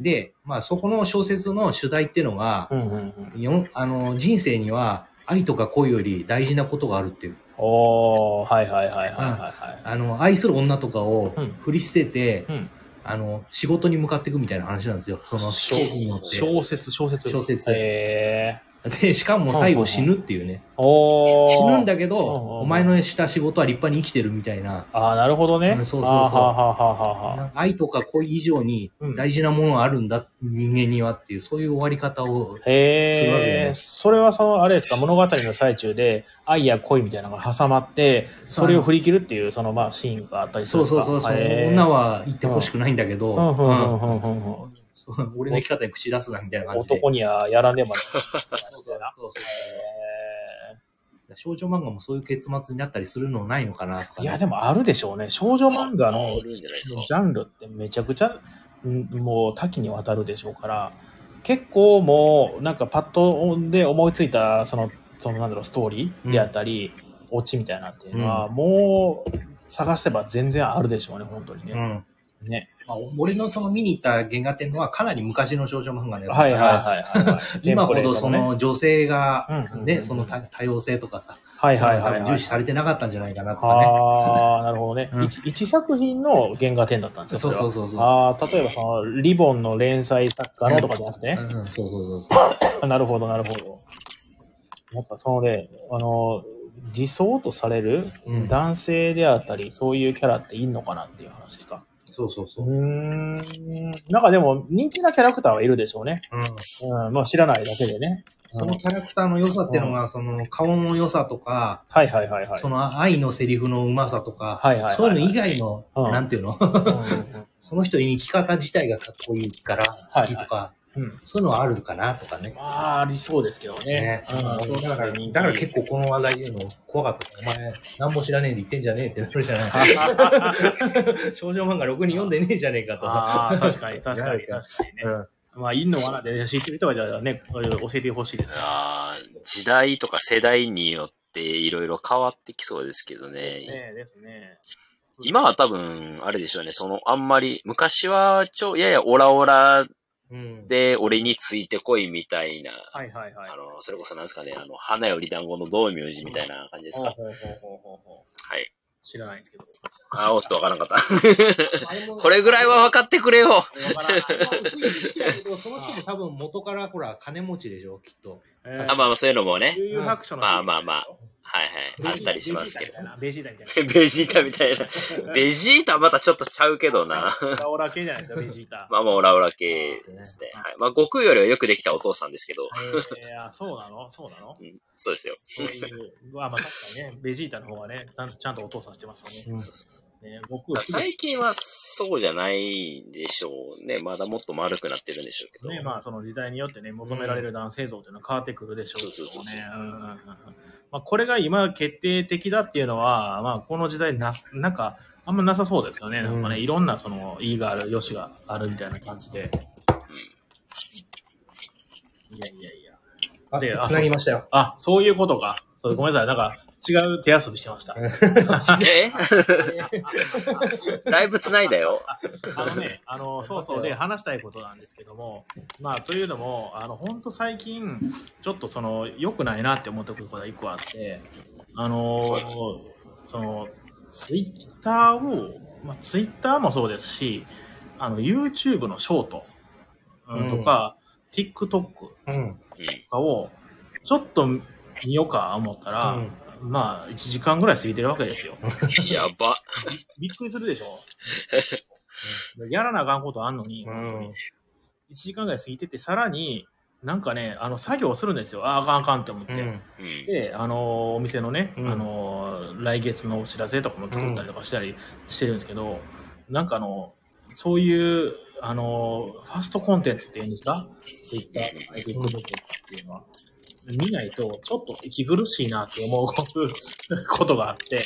で、まあ、そこの小説の主題っていうのが、うんうんうん。よあの人生には愛とか恋より大事なことがあるっていう。おー、はいはいはいはいはいはい。あの、愛する女とかをうん振り捨てて、うん。あの、仕事に向かっていくみたいな話なんですよ。その飛行機に乗って。小説、小説。小説へで、しかも最後死ぬっていうね。死ぬんだけど、お前のした仕事は立派に生きてるみたいな。ああ、なるほどね。うんそうそうそう。愛とか恋以上に大事なものがあるんだ、人間にはっていう、そういう終わり方を。するわけね。それはその、あれですか、物語の最中で、愛や恋みたいなのが挟まって、それを振り切るっていう、その、まあ、シーンがあったりするそうそうそう、そのへー。女は言ってほしくないんだけど、うんうんうんうんうんうんうんそう俺の生き方に口出すなみたいな感じで。男にはやらねばな。そうそうそう少女漫画もそういう結末になったりするのないのかなとか、いや、でもあるでしょうね。少女漫画あの。ジャンルってめちゃくちゃ、んもう多岐にわたるでしょうから、結構もう、なんかパッとで思いついた、その、そのなんだろう、ストーリーであったり、オチみたいなっていうのは、もう、探せば全然あるでしょうね、本当にね。うん。ね。まあ、俺のその見に行った原画展のはかなり昔の少女漫画のやつだから、はいはいはいはい。今ほどその女性がうんうんうんね、その多多様性とかさ、はいはいはい、重視されてなかったんじゃないかなとかね。ああ、なるほどね。うん一一作品の原画展だったんですよ。そうそううそうそう。ああ、例えばその、リボンの連載作家のとかじゃなくて？ね。うんうん、そうそうそうそなるほど、なるほど。やっぱそのね、あの、理想とされるう。うん、男性であったり、そういうキャラっていんのかなっていう話ですか？そうそうそうう。ーん。なんかでも、人気なキャラクターはいるでしょうね。うんうん。まあ知らないだけでね。そのキャラクターの良さっていうのが、その顔の良さとか、はいはいはいはい。その愛のセリフのうまさとか、はいはいはいはいそういうの以外の、うんなんていうの？うんうん その人に生き方自体がかっこいいから好きとか、うんうん。そういうのはあるかなとかね。まあ、ありそうですけどねね。うんだから、だから結構この話題言うの怖かった。お前、何も知らねえで言ってんじゃねえってなるじゃない。少女漫画ろくに読んでねえじゃねえかと。ああ、確かに、確かに、確かにね。うんまあ、陰の罠で知ってる人はじゃあね、教えてほしいですね。あー時代とか世代によっていろいろ変わってきそうですけどね。ねですね。今は多分、あれでしょうね、その、あんまり、昔は、ちょ、ややオラオラうん。で、俺についてこいみたいな、はいはいはい。あの、それこそなんですかね、あの、花より団子の道明寺みたいな感じですか？はい。知らないんですけど。あ、おっとわからなかった。これぐらいは分かってくれよ。わからなその人も多分元からほら、金持ちでしょ、きっと。まあまあそういうのもね。まあまあまあはいはい。あったりしますけど。ベジータみたいな。ベジータみたいな。ベジータはまたちょっとちゃうけどな。オラオラ系じゃないですか、ベジータ。まあまあオラオラ系ですね。はい。まあ悟空よりはよくできたお父さんですけど。えー、あそうなの？そうなの？うんそうですよ。そういう、まあまあ確かにね、ベジータの方はね、ちゃんとお父さんしてますよね。ね僕最近はそうじゃないでしょうね。まだもっと丸くなってるんでしょうけど。ね、まあその時代によってね、求められる男性像というのは変わってくるでしょうけどね。まあこれが今決定的だっていうのは、まあこの時代なす、なんか、あんまなさそうですよね。なんかね、うんいろんなその、いいがある、よしがあるみたいな感じで。いやいやいや。あ、であつなぎましたよ。あ、そういうことか。そうごめんなさい。なんか、違う手遊びしてました。え？だいぶ繋いだよ。あのね、あの、そうそうで話したいことなんですけども、まあ、というのも、あの、本当最近、ちょっとその、良くないなって思ったことが一個あって、あの、その、ツイッターを、まあ、ツイッターもそうですし、あの、YouTube のショート、うんうんとか、TikTok とうん。うん。かを、ちょっと見ようか思ったら、まあ、1時間ぐらい過ぎてるわけですよ。やば。びっくりするでしょ やらなあかんことあんのに、うん。1時間ぐらい過ぎてて、さらに、なんかね、あの、作業するんですよ。ああ、あかんあかんって思って。うん。うん。で、あの、お店のね、うんあの、来月のお知らせとかも作ったりとかしたりしてるんですけど、なんかあの、そういう、あの、ファストコンテンツっていうんですか ?Twitter とか TikTok とかっていうのは、見ないと、ちょっと息苦しいなって思うこと があって、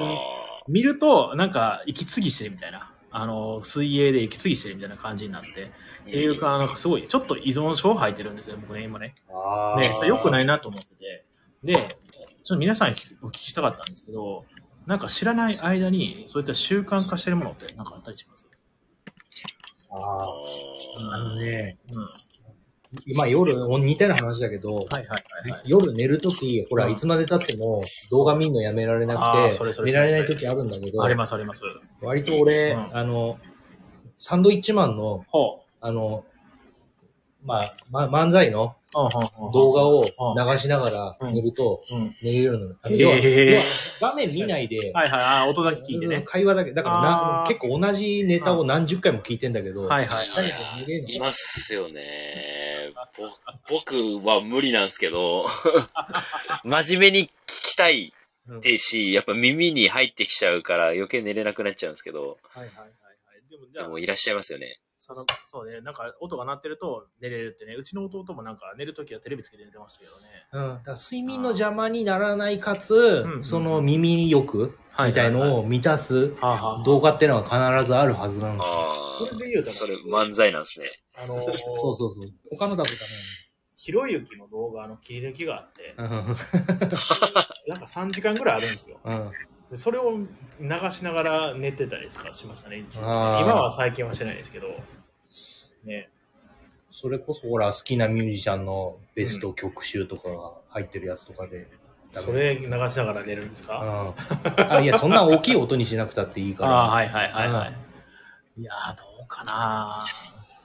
あ見ると、なんか、息継ぎしてるみたいな。あの、水泳で息継ぎしてるみたいな感じになって。ーっていうか、なんかすごい、ちょっと依存症入ってるんですよ、僕ね、今ね。あね、それ良くないいなと思ってて。で、ちょっと皆さんにお聞きしたかったんですけど、なんか知らない間に、そういった習慣化してるものってなんかあったりします？あああ。あのね、うん。はまあ夜、似たような話だけど、いはいはいはい。夜寝るとき、ほら、うん。いつまで経っても動画見るのやめられなくて、寝られないときあるんだけど、ありますあります。割と俺、うん。あの、サンドイッチマンの、ほあの、まあ、ま、漫才の動画を流しながら寝ると。寝れるの。へー要は要は画面見ないで、はいはい、あ音だけ聞いてね。会話だけ、だから結構同じネタを何十回も聞いてん。だけど、いますよね。僕は無理なん。ですけど、真面目に聞きたいってし、やっぱ耳に入ってきちゃうから余計寝れなくなっちゃうん。ですけど、でもいらっしゃいますよね。その、そうね、なんか音が鳴ってると寝れるってね、うちの弟もなんか寝るときはテレビつけて寝てましたけどね。うん、だから睡眠の邪魔にならないかつ、んその耳欲みたいのを満たす動画っていうのは必ずあるはずなんですよ。それで言うと、それ漫才なんですね。あのー、そうそうそう。他のだとかひろゆきの動画の切り抜きがあって、ね。なんか3時間ぐらいあるんですよ。うん。でそれを流しながら寝てたりとかしましたね、今は最近はしてないですけど。ね。それこそほら、好きなミュージシャンのベスト曲集とかが入ってるやつとかで。それ流しながら寝るんですうか、ん。あ、いや、そんな大きい音にしなくたっていいから。ああ、はいはいはいはい。いやー、どうかなあ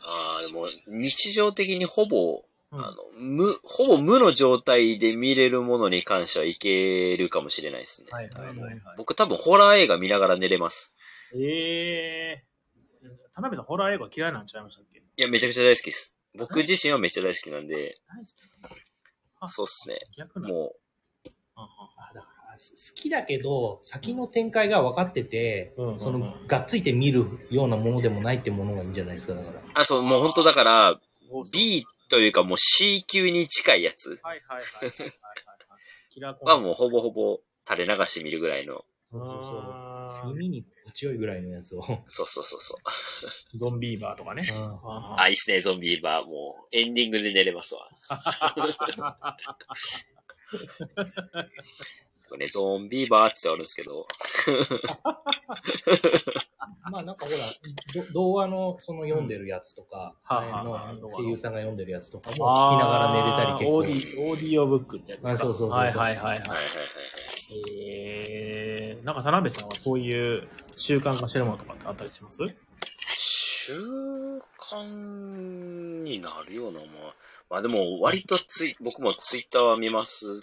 あ、でも日常的にほぼ、うんあの、無、ほぼ無の状態で見れるものに関してはいけるかもしれないですね。はいはいはいはい。僕多分ホラー映画見ながら寝れます。ええー。田辺さん、ホラー映画嫌いなんちゃいましたっけ？いや、めちゃくちゃ大好きです。僕自身はめっちゃ大好きなんで、大好き。そうっすね。もああだから好きだけど、先の展開が分かってて、うんその、がっついて見るようなものでもないってものがいいんじゃないですか、だから。う、あ、そう、もう本当だから、B というかもう C 級に近いやつ。はいはいはいはもうほぼほぼ垂れ流して見るぐらいの、そう耳に心地よいぐらいのやつを。そうそうそうそう。ゾンビーバーとかね。うんあ、いいっすね、ゾンビーバー。もう、エンディングで寝れますわ。くね、ゾンビーバーってあるんですけど、まあなんかほら、ど童話のその読んでるやつとか、はあ前はあはあの。声優さんが読んでるやつとかも聞きながら寝れたり結構。オーディオーディオブックってやつですか？あそうそうそうそう。はいはいはいはい。えー、なんか田辺さんはそういう習慣化してるものとかってあったりします？習慣になるようなもん。まあでも割とツイ、僕もツイッターは見ます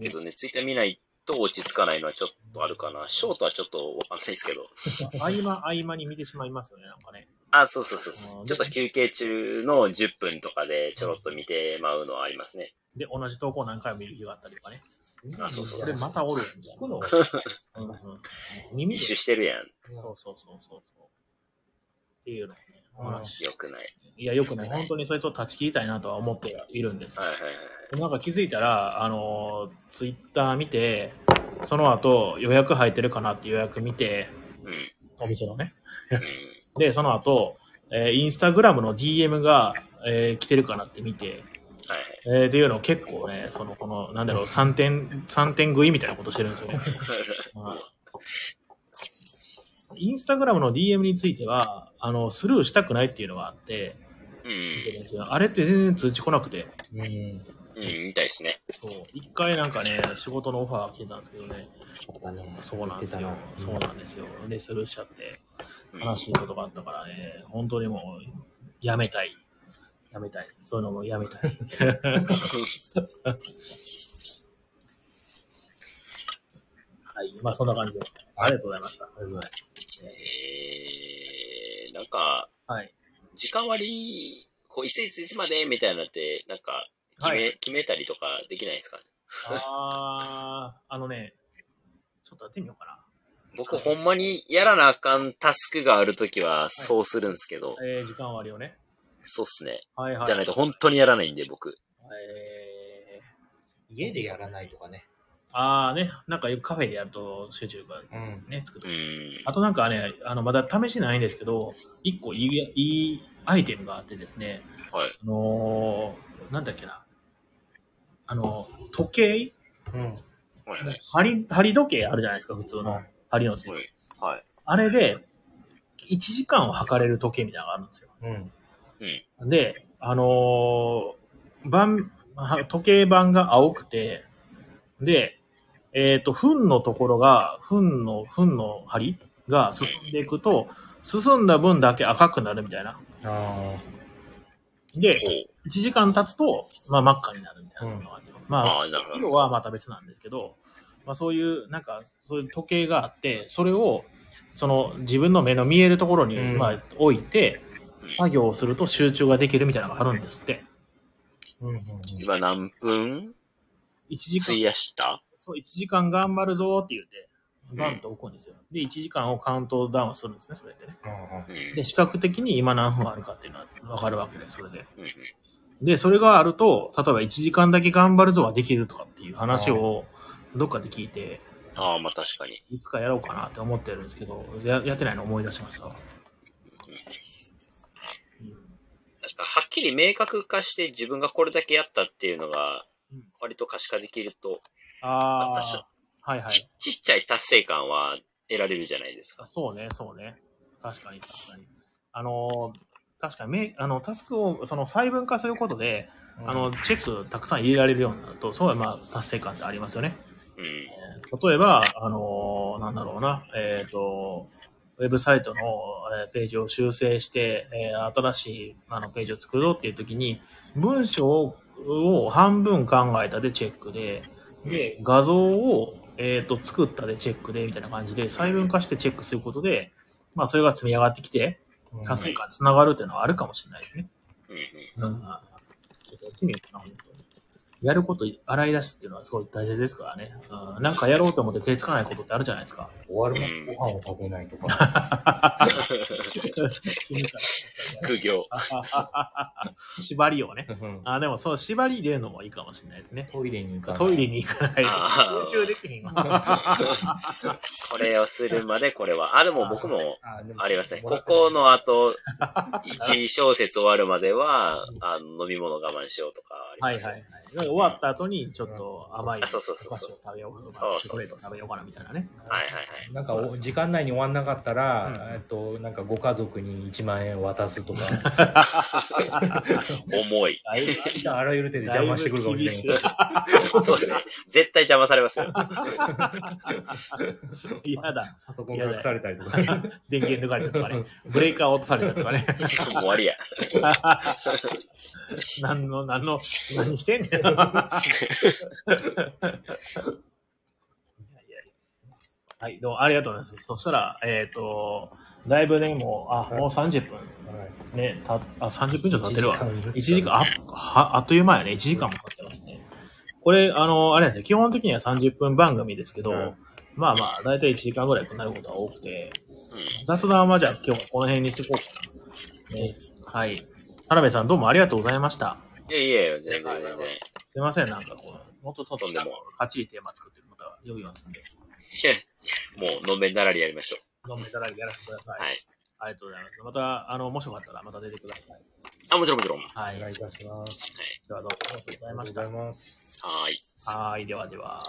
けどね、ツイッター見ないと落ち着かないのはちょっとあるかな。ショートはちょっとわかんないですけど。合間、合間に見てしまいますよね、なんかね。あ、そうそうそうそうう。んちょっと休憩中の10分とかでちょろっと見てまうのはありますね。で、同じ投稿何回も見る日があったりとかね。あそうそうそれまたおる聞くのな。うんうん、耳で。一周してるやん。そうそうそうそう。っていうの話よくない。いや、よくない。本当にそいつを断ち切りたいなとは思っているんです。はいはいはい。なんか気づいたら、あの、ツイッター見て、その後予約入ってるかなって予約見て、うん。お店のね。うん。で、その後、えーインスタグラムの DM が、えー来てるかなって見て、はいはい。えーっていうのを結構ね、その、この、なんだろう、3点、三点食いみたいなことしてるんですよ インスタグラムの DM については、あの、スルーしたくないっていうのがあって、うん。あれって全然通知来なくて、うん。うん、みたいですね。そう、一回なんかね、仕事のオファー来てたんですけどね、そうなんですよ。そうなんですよ。で、スルーしちゃって、うん悲しいことがあったからね、本当にもう、やめたい。やめたい。そういうのもやめたい。はい。まあ、そんな感じで。ありがとうございました。ありがとうございえー、なんか。はい。時間割、こう、いついついつまでみたいなのって、なんか、決め、は決めたりとかできないですか？ねあー、あのね、ちょっとやってみようかな。僕、ほんまにやらなあかんタスクがあるときは、そうするんですけど、えー、時間割をね。そうっすね。はいはい。じゃないと本当にやらないんで、僕。えー、家でやらないとかね。あーね、なんかよくカフェでやると集中がうん。ね、つくとう。ん。あとなんかね、あの、まだ試しないんですけど、一個いい、いいアイテムがあってですね、はい。あのーなんだっけな。あの、時計？うん。はいはい。針、針時計あるじゃないですか、普通の。針の時計。はい。はい。あれで、1時間を測れる時計みたいなのがあるんですよ。うん。うん。で、あのー番、は時計盤が青くて、で、えっ、と、糞のところが、糞の、糞の針が進んでいくと、進んだ分だけ赤くなるみたいな。あで、ほう。1時間経つと、まあ真っ赤になるみたいなのがあって、まあ、色ど。はまた別なんですけど、まあそういう、なんか、そういう時計があって、それを、その自分の目の見えるところに、うん。まあ置いてうん、作業をすると集中ができるみたいなのがあるんですって。ーうんうん。今何分？1時間。費、やした？そう、1時間頑張るぞって言って、バンと置くんですよ。で、1時間をカウントダウンするんですね、それでね。で、視覚的に今何分あるかっていうのは分かるわけで、それで。で、それがあると、例えば1時間だけ頑張るぞはできるとかっていう話をどっかで聞いて、ああ、まあ確かに。いつかやろうかなって思ってるんですけど、ややってないの思い出しましたわ。うんなんかはっきり明確化して自分がこれだけやったっていうのがうん、割と可視化できると、ああ、はいはい。ちちっちゃい達成感は得られるじゃないですか。そうね、そうね。確かに、確かに。あのー、確かにめ、あの、タスクを、その細分化することで、あの、チェックたくさん入れられるようになると、そういう、まあ、達成感ってありますよね。うん。例えば、あのーなんだろうな、えっ、と、ウェブサイトの、えーページを修正して、えー新しいあのページを作ろうっていう時に、文章をを半分考えたでチェックで、で、画像を、えっ、と、作ったでチェックで、みたいな感じで、細分化してチェックすることで、まあ、それが積み上がってきて、達成感つながるっていうのはあるかもしれないですね。うんうん。ちょっとやってみようかな、やること洗い出すっていうのはすごい大切ですからね。うん。なんかやろうと思って手つかないことってあるじゃないですか。終わる前にご飯を食べないとか。苦行。ら 縛りをね。うんあ、でもそう、縛り入れるのもいいかもしれないですね。トイレに行かない。トイレに行かない集中できひんわ。これをするまでこれは。あ、でも僕もありますね。ここの後、1小節終わるまでは、あの、飲み物我慢しようとかあります。はいはいはい。終わった後にちょっと甘いあそうそうそうお菓子を食べようとかそう、チョコレート食べようかなみたいなね。はいはいはい。なんかお時間内に終わんなかったら、うんえっと、なんかご家族に1万円渡すとか、重い。あらゆる手で邪魔してくるかもしれない。そうですね。絶対邪魔されますよ。嫌だ。パソコン隠されたりとか。電源抜かれたとかね。ブレーカー落とされたとかね。もう終わりや。何の、何の、何してんねん。はい、どうもありがとうございます。そしたら、えっ、と、だいぶね、もう、あ、もう30分。ね、た、あ、30分以上経ってるわ。1時間、あ、は、あっという間やね。1時間も経ってますね。これ、あの、あれですね、基本的には30分番組ですけど、うんまあまあ、だいたい1時間ぐらいとなることが多くて、うん。雑談はじゃあ今日はこの辺にしていこうかな。ね、はい。田辺さんどうもありがとうございました。いやいや全然全然。すいません、なんかこう、もっとちょっとでもかっちりテーマ作ってまた呼びますんで、もう、のんべんだらりやりましょ飲んでいただいてやらせてください。う。はい。ありがとうございます。また、あの、もしよかったらまた出てください。あ、もちろんもちろん。ははい。お願いいたします。ではどうもありがとうございました。ありがとうございます。ーい。はい、ではでは。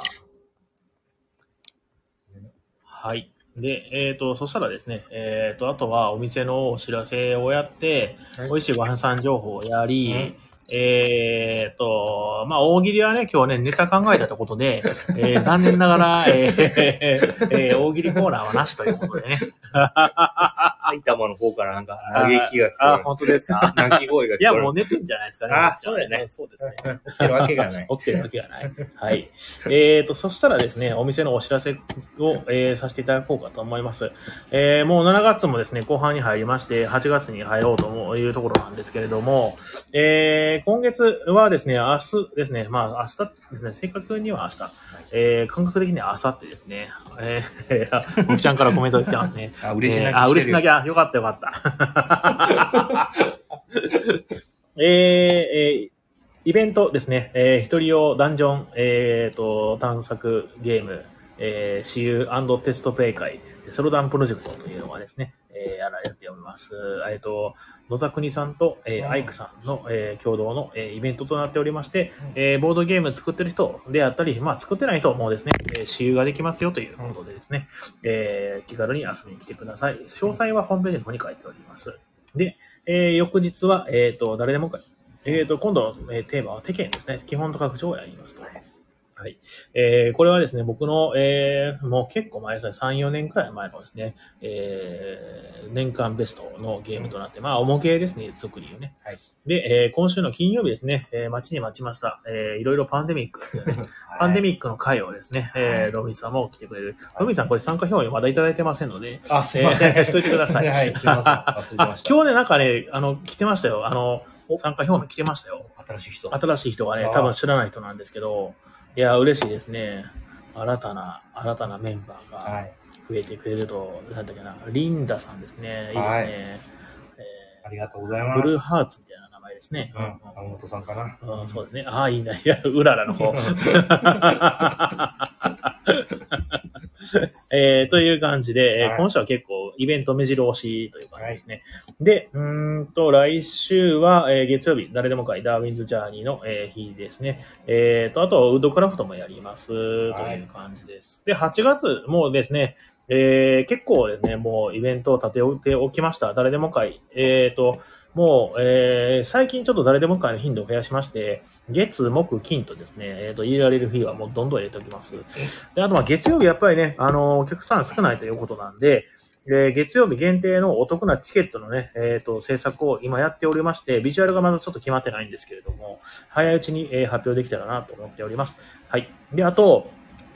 はい。で、えっ、と、そしたらですね、えっ、と、あとはお店のお知らせをやって、はい美味しいご飯さん情報をやり、うんえっ、と、まあ、大喜利はね、今日ね、ネタ考えたということで、えー残念ながら、えーえー大喜利コーナーはなしということでね。埼玉の方からなんか嘆きが聞こえあ、る。本当ですか？泣き声が聞こえる。いや、もう寝てんじゃないですかね。あそうだよねそうですね。起きてるわけがない。起きてるわけがない。はい。えーと、そしたらですね、お店のお知らせを、えーさせていただこうかと思います。えーもう7月もですね、後半に入りまして、8月に入ろうというところなんですけれども、えー今月はですね、明日ですね、まあ明日ですね、正確には明日、えー感覚的には明後日ですね、えー、僕ちゃんからコメントが来てますね。あ、嬉しなきえーあ、嬉しなきゃ。よかったよかった。えーえーイベントですね。えー一人用ダンジョン、えーと、探索ゲーム、えー、私有テストプレイ会、ソロダンプロジェクトというのがですね、えーやられております。えっと、野沢国さんと、えーアイクさんの、えー共同の、えーイベントとなっておりまして、えーボードゲーム作ってる人であったり、まあ作ってない人もですね、えー私有ができますよということでですね、えー気軽に遊びに来てください。詳細はホームページの方に書いております。で、えー翌日は、えっ、と、誰でもか、えっ、と、今度の、えーテーマはテケンですね。基本と拡張をやりますと。はい。えーこれはですね、僕の、えーもう結構前ですね、3、4年くらい前のですね、えー年間ベストのゲームとなって、まあ、重系ですね、俗にね。はいで、えー今週の金曜日ですね、えー待ちに待ちました。えーいろいろパンデミック、ね、パンデミックの会をですね、えーロビンさんも来てくれる。ロビンさん、これ参加表明まだいただいてませんので、あ、すいません。えーしといてくださいはい、すいません。忘れてまあした。今日ね、なんかね、あの、来てましたよ。あの、参加表明来てましたよ。新しい人。新しい人がね多分知らない人なんですけど、いや、嬉しいですね。新たな、新たなメンバーがはい。増えてくれると、なんだっけな、リンダさんですね。いいですね。はいえありがとうございーます。ブルーハーツですね。うん。山本さんかな。うんうんそうですね。ああ、いいな。いや、うららの方。えーという感じで、えーはい今週は結構イベント目白押しという感じですね。で、うーんと、来週は、えー月曜日、誰でも会ダーウィンズジャーニーの、えー日ですね。えーと、あと、ウッドクラフトもやりますという感じです。で、8月もですね、えー結構ですね、もうイベントを立てておきました。誰でも会。えーと、もう、えー最近ちょっと誰でも会の頻度を増やしまして、月、木、金とですね、えっ、と、入れられる日はもうどんどん入れておきます。で、あと、まあ、月曜日やっぱりね、あのーお客さん少ないということなんで、えー月曜日限定のお得なチケットのね、えっ、と、制作を今やっておりまして、ビジュアルがまだちょっと決まってないんですけれども、早いうちに、えー発表できたらなと思っております。はい。で、あと、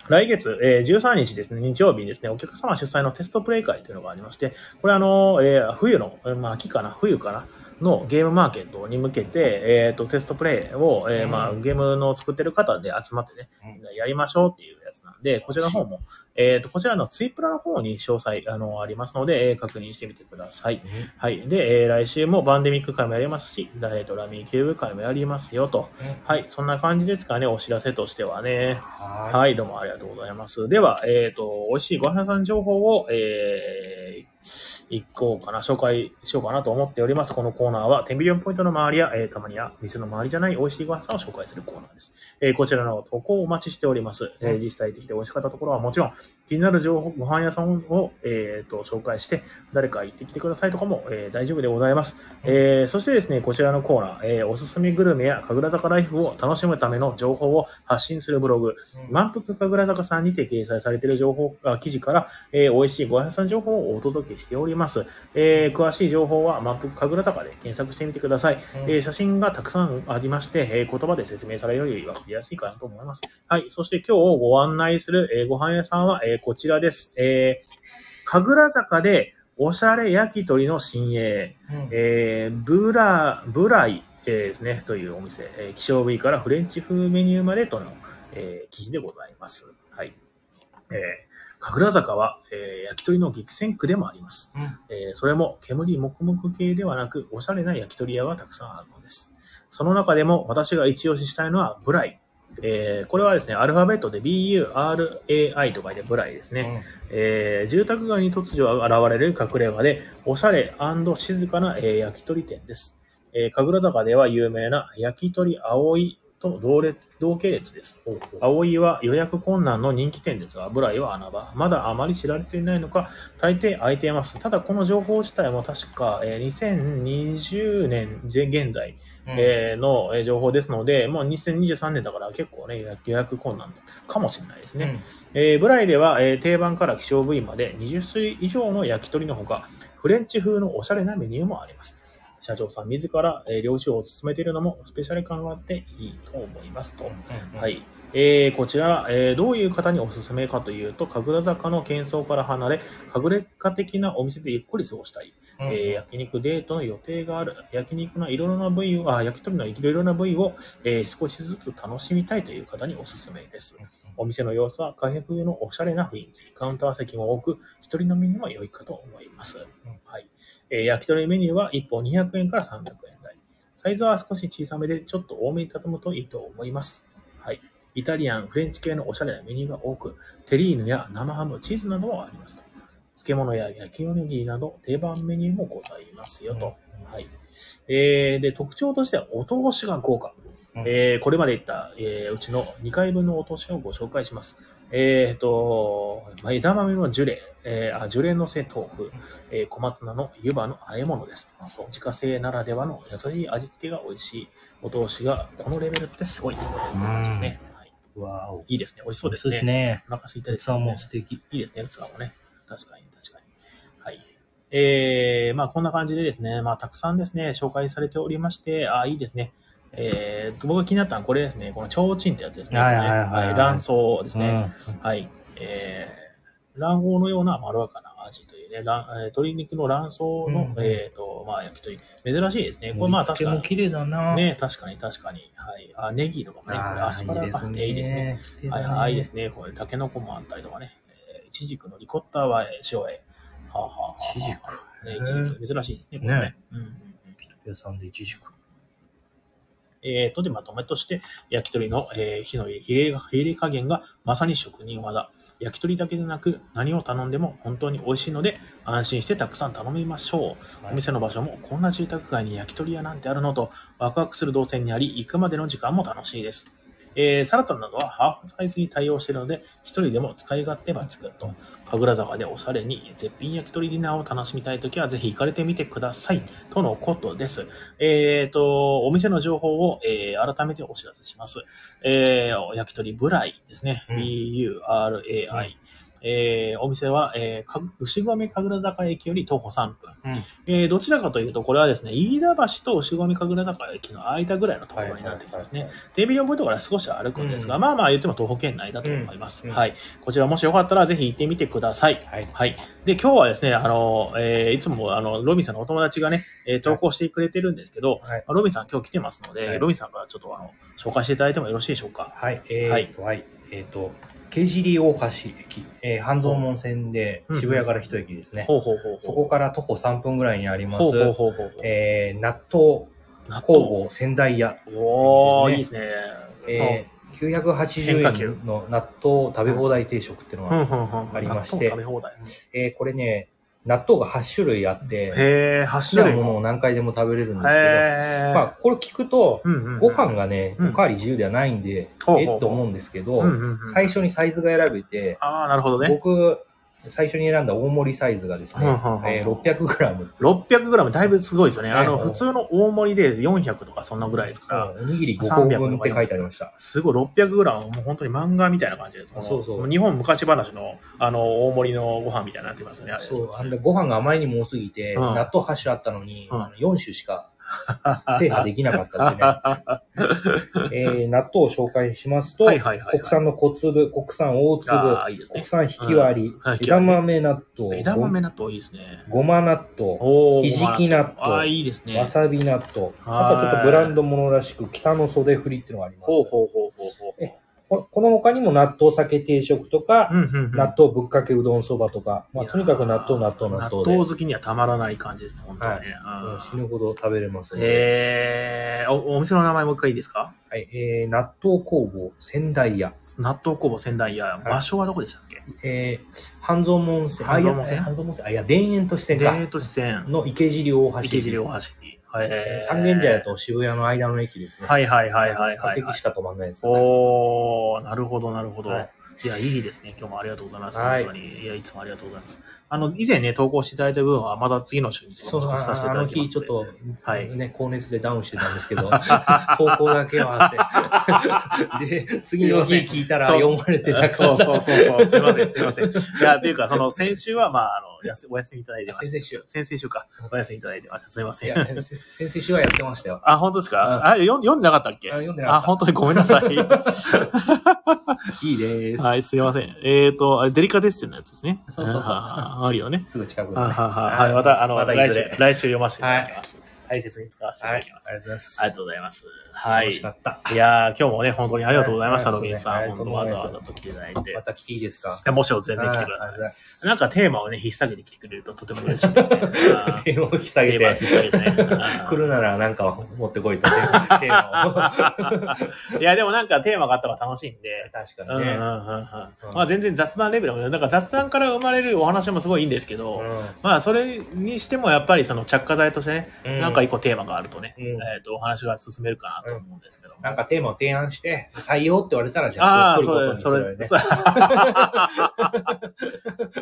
来月、えー13日ですね、日曜日にですね、お客様主催のテストプレイ会というのがありまして、これあの、えー冬の、えーまあ、秋かな、冬かな、のゲームマーケットに向けて、えっ、と、テストプレイを、えーまあ、うん。ゲームの作ってる方で集まってね、うん。やりましょうっていうやつなんで、こちらの方も、えっ、と、こちらのツイプラの方に詳細、あの、ありますので、えー確認してみてください。はい。で、えー来週もバンデミック会もやりますし、えーと、ラミーキューブ会もやりますよと。はい。そんな感じですかね、お知らせとしてはね。ははい、どうもありがとうございます。では、えっ、と、美味しいご飯屋さん情報を、えー、行こうかな、紹介しようかなと思っております。このコーナーは、テンビリオンポイントの周りや、えーたまには店の周りじゃない美味しいご飯を紹介するコーナーです。えーこちらの投稿をお待ちしております。えー実際行ってきて美味しかったところはもちろん、気になる情報、ご飯屋さんを、えーと紹介して、誰か行ってきてくださいとかも、えー大丈夫でございます。えーそしてですね、こちらのコーナー、えーおすすめグルメや神楽坂ライフを楽しむための情報を発信するブログ、満腹神楽坂さんにて掲載されている情報あ記事から、えー美味しいご飯屋さん情報をお届けしております。えー詳しい情報は満腹神楽坂で検索してみてください。えー写真がたくさんありまして、えー言葉で説明されるより分かりやすいかなと思います。はい。そして今日ご案内する、えーご飯屋さんは、えーこちらです。えー神楽坂でおしゃれ焼き鳥の新鋭、うんえーブラ、ブライ、えーですね、というお店、えー希少部位からフレンチ風メニューまでとの、えー記事でございます。はい。えー神楽坂は、えー焼き鳥の激戦区でもあります。うんえーそれも煙黙々系ではなく、おしゃれな焼き鳥屋がたくさんあるのです。その中でも私が一押ししたいのはブライ。えーこれはですね、アルファベットで BURAI と書いてブライですね。えー住宅街に突如現れる隠れ家で、おしゃれ静かな、えー焼き鳥店です。えー神楽坂では有名な焼き鳥葵と同列同系列です。葵は予約困難の人気店ですが、ブライは穴場。まだあまり知られていないのか、大抵空いています。ただこの情報自体も確か、えー2020年前現在、うんえーのえー情報ですので、もう2023年だから結構ね、予約困難かもしれないですね。えーブライでは、えー定番から希少部位まで20種類以上の焼き鳥のほか、フレンチ風のおしゃれなメニューもあります。社長さん自ら、えー料理を進めているのもスペシャル感があっていいと思いますと。うんは。い。えーこちら、えーどういう方におすすめかというと、神楽坂の喧騒から離れ、神楽家的なお店でゆっくり過ごしたい。うんえー焼肉デートの予定がある。焼肉のいろいろな部位を、あ、焼き鳥のいろいろな部位を、えー少しずつ楽しみたいという方におすすめです。お店の様子は開封のおしゃれな雰囲気。カウンター席も多く、一人飲みにも良いかと思います。はい。えー焼き鳥メニューは1本200円から300円台。サイズは少し小さめでちょっと多めに畳むといいと思います。はい。イタリアン、フレンチ系のおしゃれなメニューが多く、テリーヌや生ハム、チーズなどもありますと。漬物や焼きおにぎりなど定番メニューもございますよと。はい。えー、で、特徴としては、お通しが豪華。うんえー、これまで言った、えー、うちの2回分のお通しをご紹介します。えー、と、まあ枝豆のジュレ、えー、あ、ジュレのせ豆腐、えー小松菜の湯葉の和え物です。自家製ならではの優しい味付けが美味しい。お通しがこのレベルってすごい。感じですね。はい。わお。いいですね。美味しそうですそうね。ですね。お腹空いたです器も素敵。いいですね、器もね。確かに、確かに。はい。えー、まあこんな感じでですね、まあたくさんですね、紹介されておりまして、あ、いいですね。えーと、僕が気になったのはこれですね、この提灯ってやつですね。はいはいはいはい卵巣ですね。うんはい。えー、卵黄のようなまろやかな味というね、鶏肉の卵巣の、うんえーと、まあ焼き鳥。珍しいですね。これまあ確かに。綺麗だな。ね、確かに確かに。はい。あ、ネギとかもね、これアスパラか？ねいいですね。。綺麗だはいはい、いいですね。これ、タケノコもあったりとかね。えー、イチジクのリコッタはえー塩え。はあ、はあはあ、イチジク。ね、イチジク、珍しいですね。これね。うんうんうん屋さんで一軸。えーと、で、まとめとして、焼き鳥の、えー火の入れ入れ加減がまさに職人技。焼き鳥だけでなく、何を頼んでも本当に美味しいので、安心してたくさん頼みましょう。お店の場所も、こんな住宅街に焼き鳥屋なんてあるのと、ワクワクする動線にあり、行くまでの時間も楽しいです。えーサラダなどはハーフサイズに対応しているので、一人でも使い勝手抜群と。神楽坂でおしゃれに絶品焼き鳥ディナーを楽しみたいときは、ぜひ行かれてみてください。とのことです。えっ、と、お店の情報を、えー改めてお知らせします。えー焼き鳥ブライですね。うん B-U-R-A-I。えーお店は、えーか牛込神楽坂駅より徒歩3分。うんえーどちらかというと、これはですね、飯田橋と牛込神楽坂駅の間ぐらいのところになってきますね。テービリオンポイントから少し歩くんですが、うんまあまあ言っても徒歩圏内だと思います。うんはい。こちらもしよかったらぜひ行ってみてください。はい。はい。で、今日はですね、あの、えーいつも、あの、ロビンさんのお友達がね、えー投稿してくれてるんですけど、はい。ロビンさん今日来てますので、はいロビンさんからちょっとあの、紹介していただいてもよろしいでしょうか？はい。えーと、はい。えっと、慶尻大橋駅、えー半蔵門線でうん渋谷から一駅ですね。そこから徒歩3分ぐらいにあります。えー納豆納工房仙台屋。おー、いいですでね。えー、変化球980円の納豆食べ放題定食っていうのが。ありまして納豆食べ放題。えーこれね、納豆が8種類あって、へえ、8好き種類なものを何回でも食べれるんですけど。まあ、これ聞くと、ご飯がね、うん。おかわり自由ではないんで、えっと思うんですけど、最初にサイズが選べて、ああ、なるほどね。僕、最初に選んだ大盛りサイズがですね、うんうんうんえー 600g。600g だいぶすごいですよね。あの、はい普通の大盛りで400とかそんなぐらいですから、おにぎり5個分って書いてありました。すごい 600g もう本当に漫画みたいな感じです。そうそうも日本昔話の、あの、大盛りのご飯みたいになってますよね。あれそう、あんなご飯があまりにも多すぎて、うん納豆8種あったのに、うんあの4種しか 制覇できなかったってね。えー納豆を紹介しますと、はいはいはいはい国産の小粒、国産大粒、いいね。国産引き割り、うんはい枝豆納豆、枝豆納豆いいですね。ごごま納豆、おひじき納豆、いいですね。わさび納豆、はいあとちょっとブランドものらしく、北の袖振りっていうのがあります。ほうほうほうほうほう。えここの他にも納豆鮭定食とか、うんうんうん。納豆ぶっかけうどんそばとか、まあ、とにかく納豆、納豆、納豆で。納豆好きにはたまらない感じですね、本当に。ね。もううん死ぬほど食べれますので。へえお、お店の名前もう一回いいですか？はい、えー、納豆工房仙台屋。納豆工房仙台屋、場所はどこでしたっけ？えー、半蔵門線、半蔵門線？半蔵門線、あ、いや、田園都市線デか。ート支線、の池尻大橋。池尻大橋に。えー三軒茶屋と渋谷の間の駅ですね。はいはいはいはいはい、各駅しか止まんないですよね。おー、なるほど、なるほど。はいい、や、いいですね。今日もありがとうございます。はい本当に。いや、いつもありがとうございます。あの、以前ね、投稿していただいた分は、また次の週にさせていただきます日ちょっと、はいね、高熱でダウンしてたんですけど、投稿だけはあって。で、次の日聞いたら読まれてなかった。そうそうそうそう。すいません、すいません。いや、というか、その、先週は、まあ、あの、お休みいただいてました。先々週。先々週か。お休みいただいてました。すいません。先々週はやってましたよ。あ、本当ですか、うんあ読ん読んでなかったっけ？あ読んでなかったあ、本当にごめんなさい。いいです。はい、すいません。えっ、と、デリカデッセンのやつですね。そうそうそうああるよね。すぐ近くね。はい、はい。また、あの、ま来週来週読ませていただきます。大切に使わせていたはい、だきます。ありがとうございます。ありがとうございます。はい。楽しかった。いやー、今日もね、本当にありがとうございました、はいロビンさん。はい本当わざわざと来ていただいて。いまた来ていいですか？やもしも全然来てくださはい。なんかテーマをね、引っ提げてきてくれるととても嬉しいですね。テーマを引き下げテーマを引てっ。提げてね。来るならなんか持ってこいと テーマを。いや、でもなんかテーマがあった方が楽しいんで。確かにね。うんうんうんうんまあ全然雑談レベルも、なんか雑談から生まれるお話もすごいいいんですけど、まあそれにしてもやっぱりその着火剤としてね、うんなんか一個テーマがあるとね、うんえっ、と、お話が進めるかなと思うんですけども。なんかテーマを提案して、採用って言われたらじゃああ、あ、そうです、それ、ね。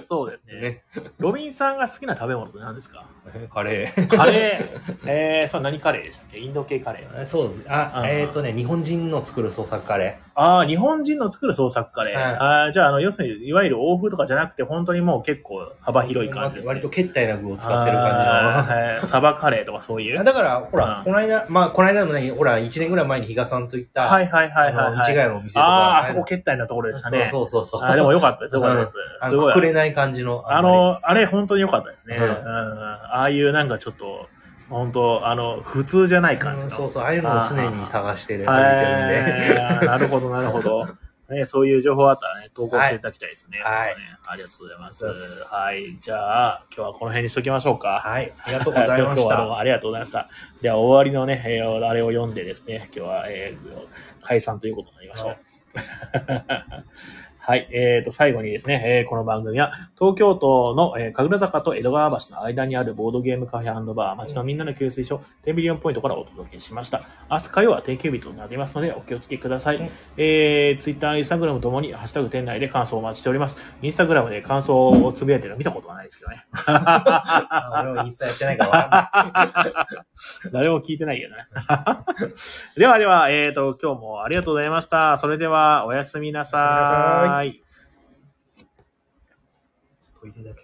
そうですねねロビンさんが好きな食べ物って何ですか？カレー。カレー。えー、そう、何カレーでしたっけ？インド系カレー。そう、あう、んえっとね、日本人の作る創作カレああ、日本人の作る創作カレー。はいああ、じゃあ、あの、要するに、いわゆる欧風とかじゃなくて、本当にもう結構幅ー。広い感じです、ね。割と決体な具を使ってる感はいサバカレーとかそういう。じの。だから、ほうんら、この間、まあ、この間もね、ほら、1年ぐらい前に比嘉さんと行った、はいはいはいはい、はい。市街のお店とか。ああ、あそこ決体なところでしたね。そうそうそうそう。あーでもよかったです、よかったです。すごい。くれない感じの。あの、あれ本当に良かったですね。うんうんああいうなんかちょっと、本当あの、普通じゃない感じの。うんそうそう、ああいうのを常に探してる。なるほど、なるほど。ね、そういう情報あったらね、投稿していただきたいですね。はいねありがとうございます。はい。じゃあ、今日はこの辺にしときましょうか。はい、ありがとうございま今日した。はどうもありがとうございました。では、終わりのね、えーあれを読んでですね、今日は、えー解散ということになりました。はい。えっ、と、最後にですね、えーこの番組は、東京都の、えー神楽坂と江戸川橋の間にあるボードゲームカフェバー、街のみんなの給水所、テンビリオンポイントからお届けしました。明日火曜は定休日となりますので、お気をつけください。うんえー、ツイッター、インスタグラムともに、ハッシュタグ店内で感想をお待ちしております。インスタグラムで感想をつぶやいてるの見たことはないですけどね。あ俺はインスタやってないから。誰も聞いてないけどね。ではでは、えっ、と、今日もありがとうございました。それでは、おやすみなさおはい。トイレだけ